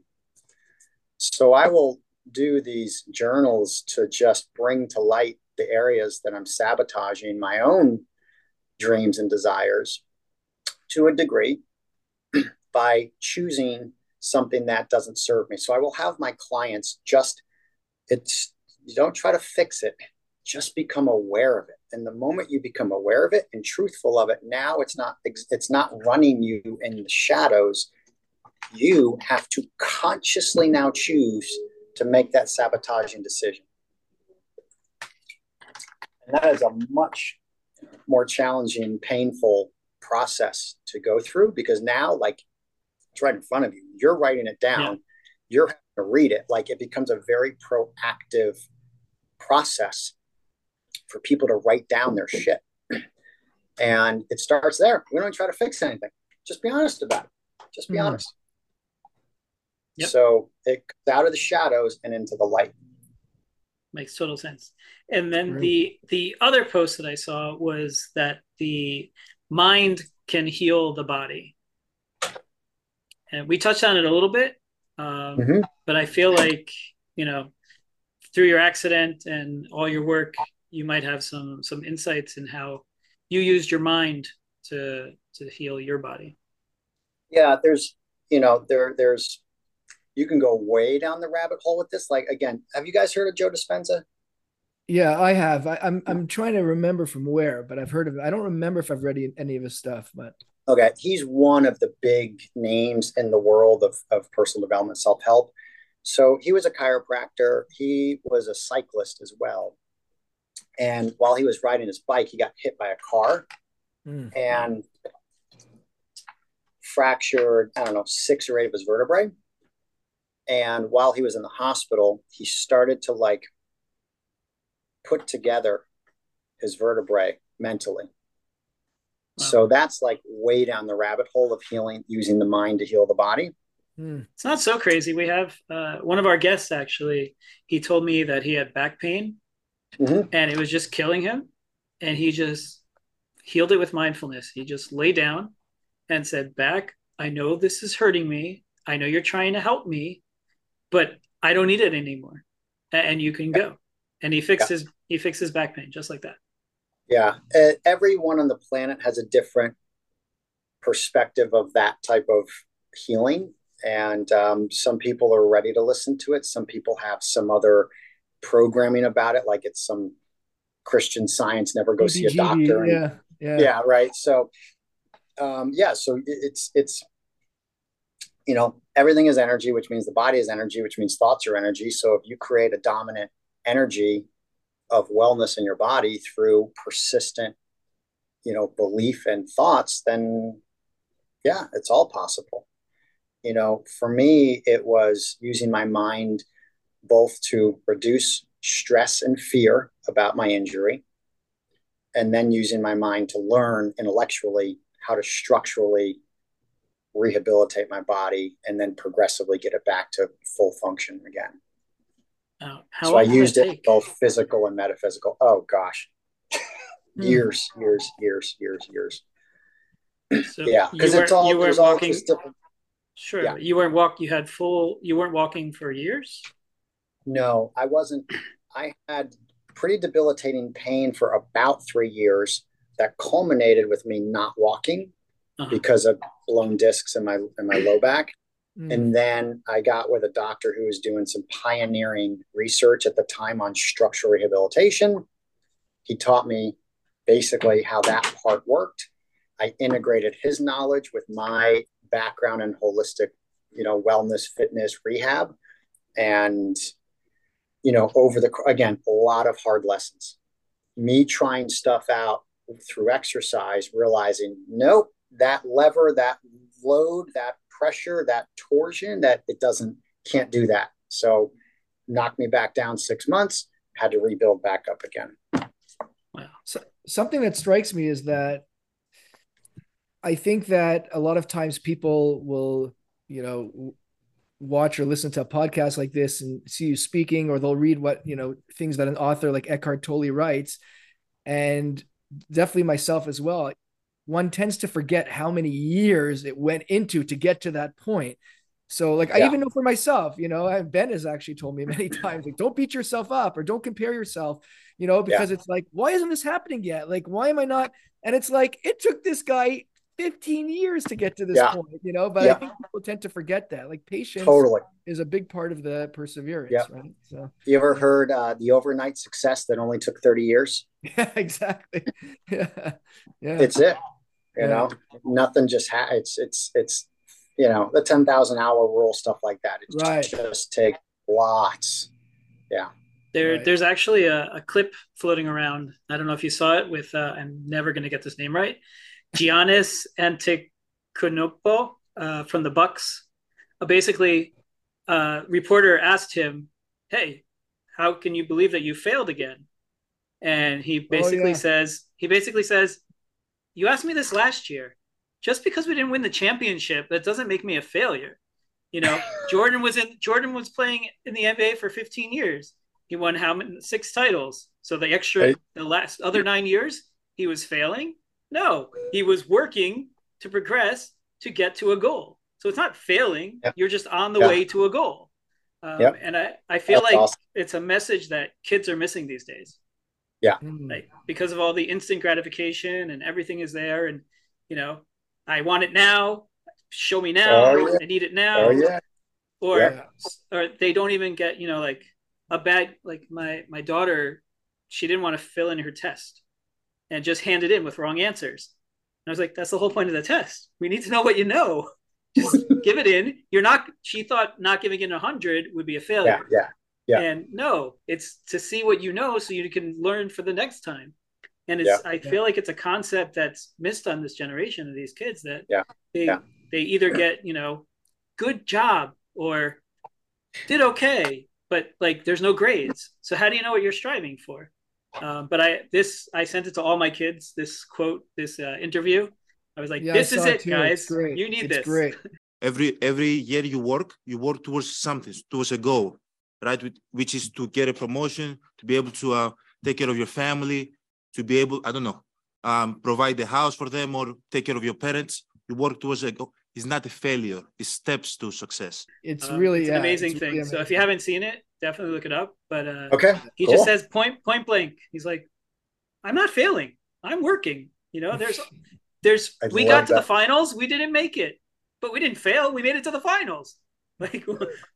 So I will do these journals to just bring to light the areas that I'm sabotaging my own dreams and desires to a degree by choosing something that doesn't serve me. So I will have my clients just, it's, you don't try to fix it, just become aware of it. And the moment you become aware of it and truthful of it, now it's not, it's not running you in the shadows. You have to consciously now choose to make that sabotaging decision. And that is a much more challenging, painful process to go through because now, like, it's right in front of you. You're writing it down. Yeah. You're to read it. Like, it becomes a very proactive process for people to write down their shit. And it starts there. We don't try to fix anything. Just be honest about it. Just be mm. honest. Yep. So it comes out of the shadows and into the light makes total sense. And then right. the the other post that I saw was that the mind can heal the body, and we touched on it a little bit, um, mm-hmm. but I feel like you know through your accident and all your work, you might have some some insights in how you used your mind to to heal your body. Yeah, there's you know there there's you can go way down the rabbit hole with this. Like again, have you guys heard of Joe Dispenza? Yeah, I have. I, am I'm, I'm trying to remember from where, but I've heard of it. I don't remember if I've read any of his stuff, but okay, he's one of the big names in the world of of personal development, self help. So he was a chiropractor. He was a cyclist as well. And while he was riding his bike, he got hit by a car mm. and fractured, I don't know, six or eight of his vertebrae. And while he was in the hospital, he started to like put together his vertebrae mentally. Wow. So that's like way down the rabbit hole of healing, using the mind to heal the body. Hmm. It's not so crazy. We have uh, one of our guests actually, he told me that he had back pain mm-hmm. and it was just killing him. And he just healed it with mindfulness. He just lay down and said, Back, I know this is hurting me. I know you're trying to help me but I don't need it anymore. And you can go. And he fixes yeah. he fixes back pain just like that. Yeah, uh, everyone on the planet has a different perspective of that type of healing, and um, some people are ready to listen to it. Some people have some other programming about it, like it's some Christian Science. Never go see a doctor. And, yeah, yeah, yeah, right. So, um, yeah, so it's it's you know, everything is energy, which means the body is energy, which means thoughts are energy. So if you create a dominant energy of wellness in your body through persistent you know, belief and thoughts, then yeah, it's all possible. You know, for me, it was using my mind both to reduce stress and fear about my injury, and then using my mind to learn intellectually how to structurally rehabilitate my body and then progressively get it back to full function again. Oh, so I used it both physical and metaphysical. Oh gosh, hmm. years, years, years, years, years. So yeah, because it's all you were walking. Sure, yeah. you weren't walk. You had full. You weren't walking for years. No, I wasn't. I had pretty debilitating pain for about three years that culminated with me not walking uh-huh. because of blown discs in my in my low back. Mm. And then I got with a doctor who was doing some pioneering research at the time on structural rehabilitation. He taught me basically how that part worked. I integrated his knowledge with my background in holistic, you know, wellness, fitness, rehab. And, you know, over the, again, a lot of hard lessons. Me trying stuff out through exercise, realizing, nope, that lever, that load, that pressure, that torsion, that it doesn't, can't do that. So knocked me back down six months, had to rebuild back up again. Wow. So, something that strikes me is that I think that a lot of times people will, you know, watch or listen to a podcast like this and see you speaking, or they'll read what, you know, things that an author like Eckhart Tolle writes. And definitely myself as well one tends to forget how many years it went into to get to that point. So, like, yeah. I even know for myself, you know, and Ben has actually told me many times, like, don't beat yourself up or don't compare yourself, you know, because yeah. it's like, why isn't this happening yet? Like, why am I not? And it's like, it took this guy 15 years to get to this yeah. point, you know, but I think people tend to forget that. Like, patience totally. is a big part of the perseverance, yeah. right? So, you ever heard uh, the overnight success that only took 30 years? Yeah, exactly. yeah. Yeah. It's it. You know, nothing just ha- it's it's it's you know the ten thousand hour rule stuff like that. It right. just, just take lots. Yeah. There, right. there's actually a, a, clip floating around. I don't know if you saw it with. Uh, I'm never going to get this name right. Giannis Antetokounmpo uh, from the Bucks. Uh, basically, uh, reporter asked him, "Hey, how can you believe that you failed again?" And he basically oh, yeah. says, he basically says, you asked me this last year. Just because we didn't win the championship, that doesn't make me a failure. You know, Jordan was in Jordan was playing in the NBA for 15 years. He won how many six titles. So the extra the last other nine years, he was failing. No, he was working to progress to get to a goal. So it's not failing. Yep. You're just on the yep. way to a goal. Um, yep. And I, I feel That's like awesome. it's a message that kids are missing these days. Yeah. Like because of all the instant gratification and everything is there. And, you know, I want it now. Show me now. Oh, yeah. I need it now. Oh, yeah. Or, yeah. or they don't even get, you know, like a bad, like my, my daughter, she didn't want to fill in her test and just hand it in with wrong answers. And I was like, that's the whole point of the test. We need to know what you know. Just give it in. You're not, she thought not giving in a hundred would be a failure. Yeah. Yeah. Yeah. And no, it's to see what you know so you can learn for the next time. And it's yeah. I feel like it's a concept that's missed on this generation of these kids that yeah. they yeah. they either get, you know, good job or did okay, but like there's no grades. So how do you know what you're striving for? Um, but I this I sent it to all my kids. This quote, this uh, interview. I was like, yeah, "This is it, guys. You need it's this." Great. Every every year you work, you work towards something, towards a goal right? Which is to get a promotion, to be able to uh, take care of your family, to be able, I don't know, um, provide the house for them or take care of your parents. You work towards a goal. It's not a failure. It's steps to success. It's um, really it's an yeah, amazing thing. Really amazing. So if you haven't seen it, definitely look it up. But uh, okay, he cool. just says point point blank. He's like, I'm not failing. I'm working. You know, there's there's we got to that. the finals. We didn't make it, but we didn't fail. We made it to the finals. Like,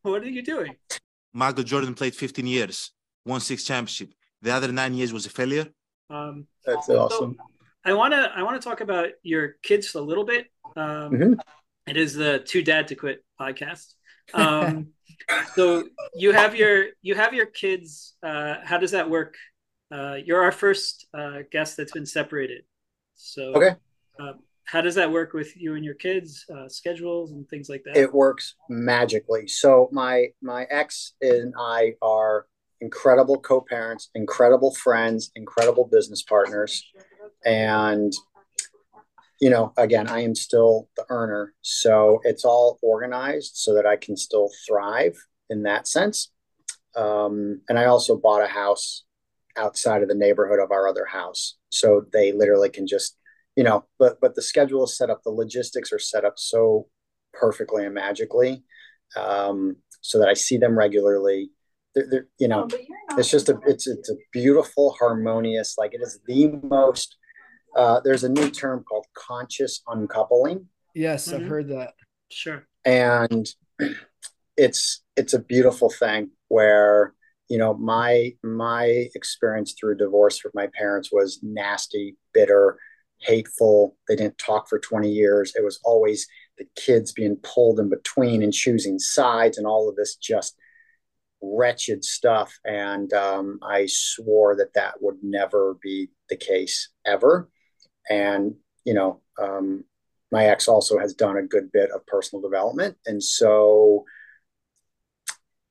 what are you doing? Michael Jordan played 15 years, won six championship. The other nine years was a failure. Um, That's awesome. So I want to I want to talk about your kids a little bit. Um, mm-hmm. it is the Too Dad to Quit podcast. Um, so you have your you have your kids. Uh, how does that work? Uh, you're our first uh, guest that's been separated. So Okay. uh, how does that work with you and your kids uh, schedules and things like that? It works magically. So my my ex and I are incredible co-parents, incredible friends, incredible business partners, and you know, again, I am still the earner, so it's all organized so that I can still thrive in that sense. Um, and I also bought a house outside of the neighborhood of our other house, so they literally can just, you know, but but the schedule is set up, the logistics are set up so perfectly and magically, um, so that I see them regularly. They're, they're, you know, it's just a it's it's a beautiful, harmonious, like it is the most. Uh, there's a new term called conscious uncoupling Yes, I've Mhm. heard that. Sure. and it's it's a beautiful thing where you know my my experience through divorce with my parents was nasty bitter hateful they didn't talk for 20 years it was always the kids being pulled in between and choosing sides and all of this just wretched stuff and um, i swore that that would never be the case ever and you know um, my ex also has done a good bit of personal development and so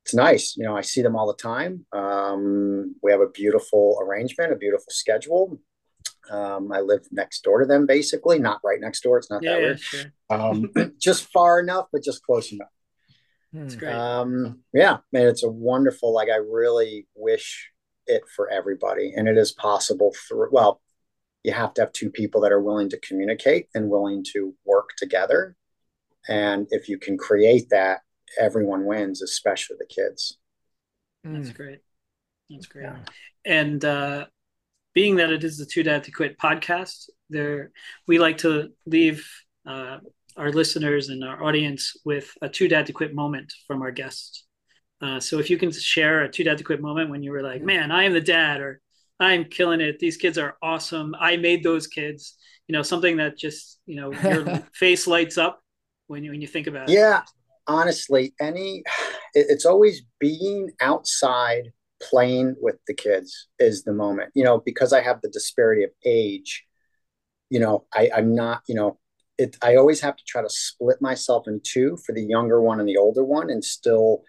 it's nice you know i see them all the time um, we have a beautiful arrangement a beautiful schedule um, i live next door to them basically not right next door it's not Yeah, that yeah, weird sure. um, just far enough but just close enough Hmm. It's great. um, yeah, man, it's a wonderful. Like, I really wish it for everybody, and it is possible through. Well, you have to have two people that are willing to communicate and willing to work together, and if you can create that, everyone wins, especially the kids. That's Mm. great. That's great. Yeah. And uh, being that it is the Too Dad to Quit podcast, there we like to leave uh, our listeners and our audience with a Too Dad to Quit moment from our guests. Uh, so if you can share a Too Dad to Quit moment when you were like, "Man, I am the dad," or "I'm killing it. These kids are awesome. I made those kids." You know, something that just you know your face lights up when you when you think about it. Yeah, honestly, any it's always being outside playing with the kids is the moment. You know, because I have the disparity of age. You know, I, I'm not. You know, it. I always have to try to split myself in two for the younger one and the older one, and still,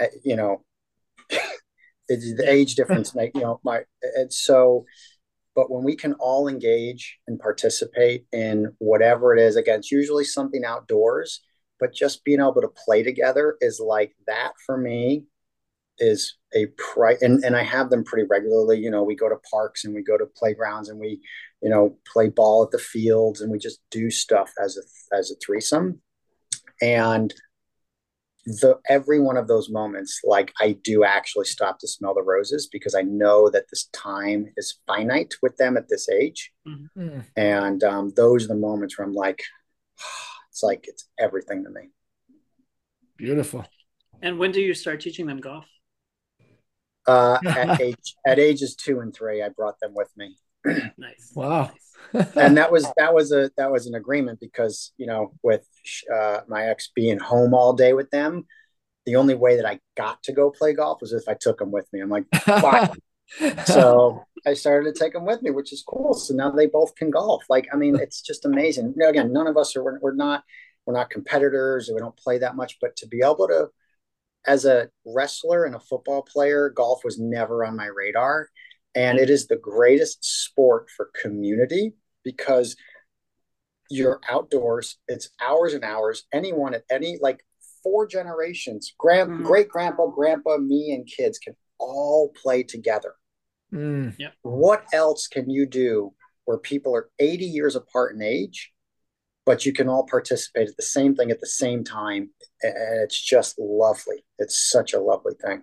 uh, you know, it's the age difference. Make you know my. And so, but when we can all engage and participate in whatever it is, again, it's usually something outdoors but just being able to play together is like that for me is a pri and, and I have them pretty regularly. You know, we go to parks and we go to playgrounds and we, you know, play ball at the fields and we just do stuff as a as a threesome. And the every one of those moments, like I do actually stop to smell the roses because I know that this time is finite with them at this age. Mm. And um, those are the moments where I'm like, it's like it's everything to me. Beautiful. And when do you start teaching them golf? Uh, at age at ages two and three, I brought them with me, Nice. Wow. Nice. And that was that was a that was an agreement because you know with uh, my ex being home all day with them, the only way that I got to go play golf was if I took them with me. I'm like, fine. so I started to take them with me, which is cool. So now they both can golf. Like, I mean, it's just amazing. You know, again, none of us are we're, we're not we're not competitors. We don't play that much, but to be able to, as a wrestler and a football player, golf was never on my radar, and it is the greatest sport for community because you're outdoors. It's hours and hours. Anyone at any like four generations, grand Mhm. great grandpa, grandpa, me, and kids can all play together Mm. what else can you do where people are 80 years apart in age but you can all participate at the same thing at the same time and it's just lovely it's such a lovely thing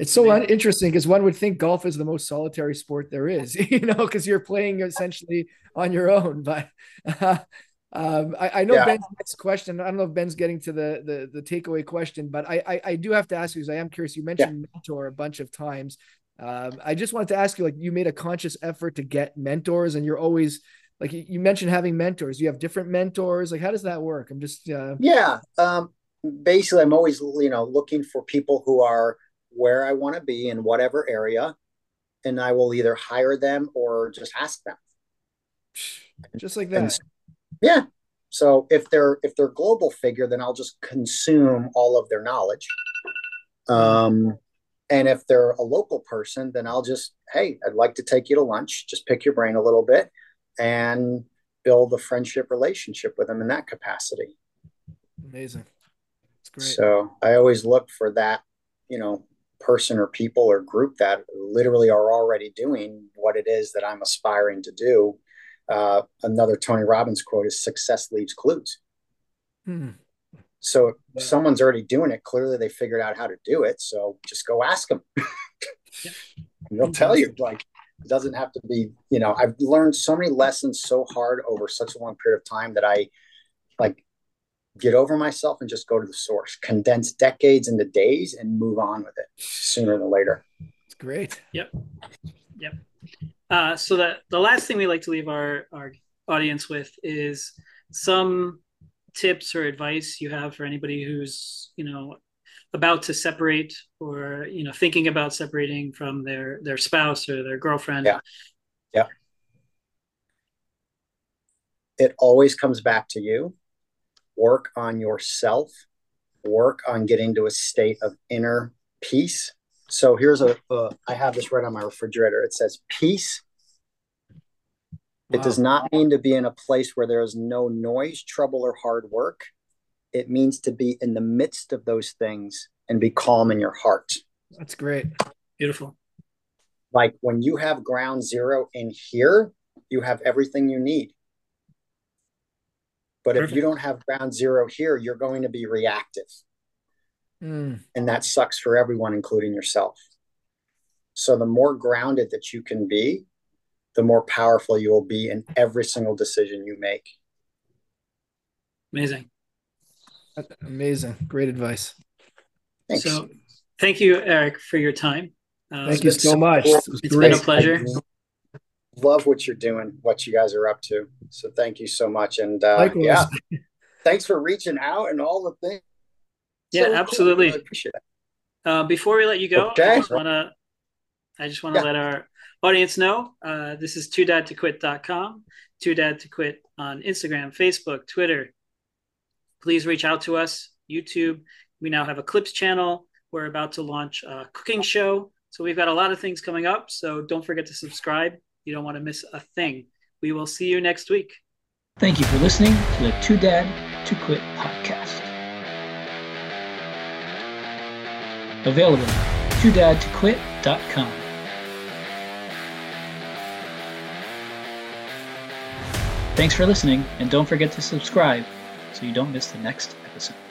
It's so interesting because one would think golf is the most solitary sport there is, you know, because you're playing essentially on your own. But um, I, I know Yeah. Ben's next question. I don't know if Ben's getting to the the, the takeaway question, but I, I I do have to ask you because I am curious. You mentioned mentor a bunch of times. Um, I just wanted to ask you, like, you made a conscious effort to get mentors, and you're always like you- you mentioned having mentors. You have different mentors. Like, how does that work? I'm just uh, yeah um, basically i'm always you know looking for people who are where i want to be in whatever area and i will either hire them or just ask them just like that. And yeah. So if they're if they're global figure, then I'll just consume all of their knowledge. Um, and if they're a local person, then I'll just, hey, I'd like to take you to lunch, just pick your brain a little bit and build a friendship relationship with them in that capacity. Amazing. It's great. So I always look for that, you know, person or people or group that literally are already doing what it is that I'm aspiring to do. Uh, another Tony Robbins quote is success leaves clues. Hmm. So if someone's already doing it, clearly they figured out how to do it. So just go ask them. They'll tell you like it doesn't have to be, you know, I've learned so many lessons so hard over such a long period of time that I like get over myself and just go to the source, condense decades into days and move on with it sooner than later. It's great. Yep. Yep. Uh, so that the last thing we like to leave our, our audience with is some tips or advice you have for anybody who's, you know, about to separate or, you know, thinking about separating from their, their spouse or their girlfriend. Yeah. Yeah. It always comes back to you work on yourself, work on getting to a state of inner peace. So here's a. Uh, I have this right on my refrigerator. It says peace. Wow. It does not mean to be in a place where there is no noise, trouble, or hard work. It means to be in the midst of those things and be calm in your heart. That's great. Beautiful. Like when you have ground zero in here, you have everything you need. But Perfect. if you don't have ground zero here, you're going to be reactive. Mm. And that sucks for everyone, including yourself. So the more grounded that you can be, the more powerful you will be in every single decision you make. Amazing. Amazing. Great advice. Thanks. So thank you, Eric, for your time. Uh, thank you so much. It it's great. been a pleasure love what you're doing, what you guys are up to. So thank you so much. And uh, yeah, thanks for reaching out and all the things. Yeah, so absolutely. Cool. Really appreciate it. Uh, before we let you go, okay. I just want to, I just want to yeah. let our audience know uh, this is Too Dad to Quit.com, Too Dad to Quit on Instagram, Facebook, Twitter. Please reach out to us, YouTube. We now have a clips channel. We're about to launch a cooking show. So we've got a lot of things coming up. So don't forget to subscribe you don't want to miss a thing. We will see you next week. Thank you for listening to the Too Dad to Quit podcast. Available at toodadtoquit.com. Thanks for listening, and don't forget to subscribe so you don't miss the next episode.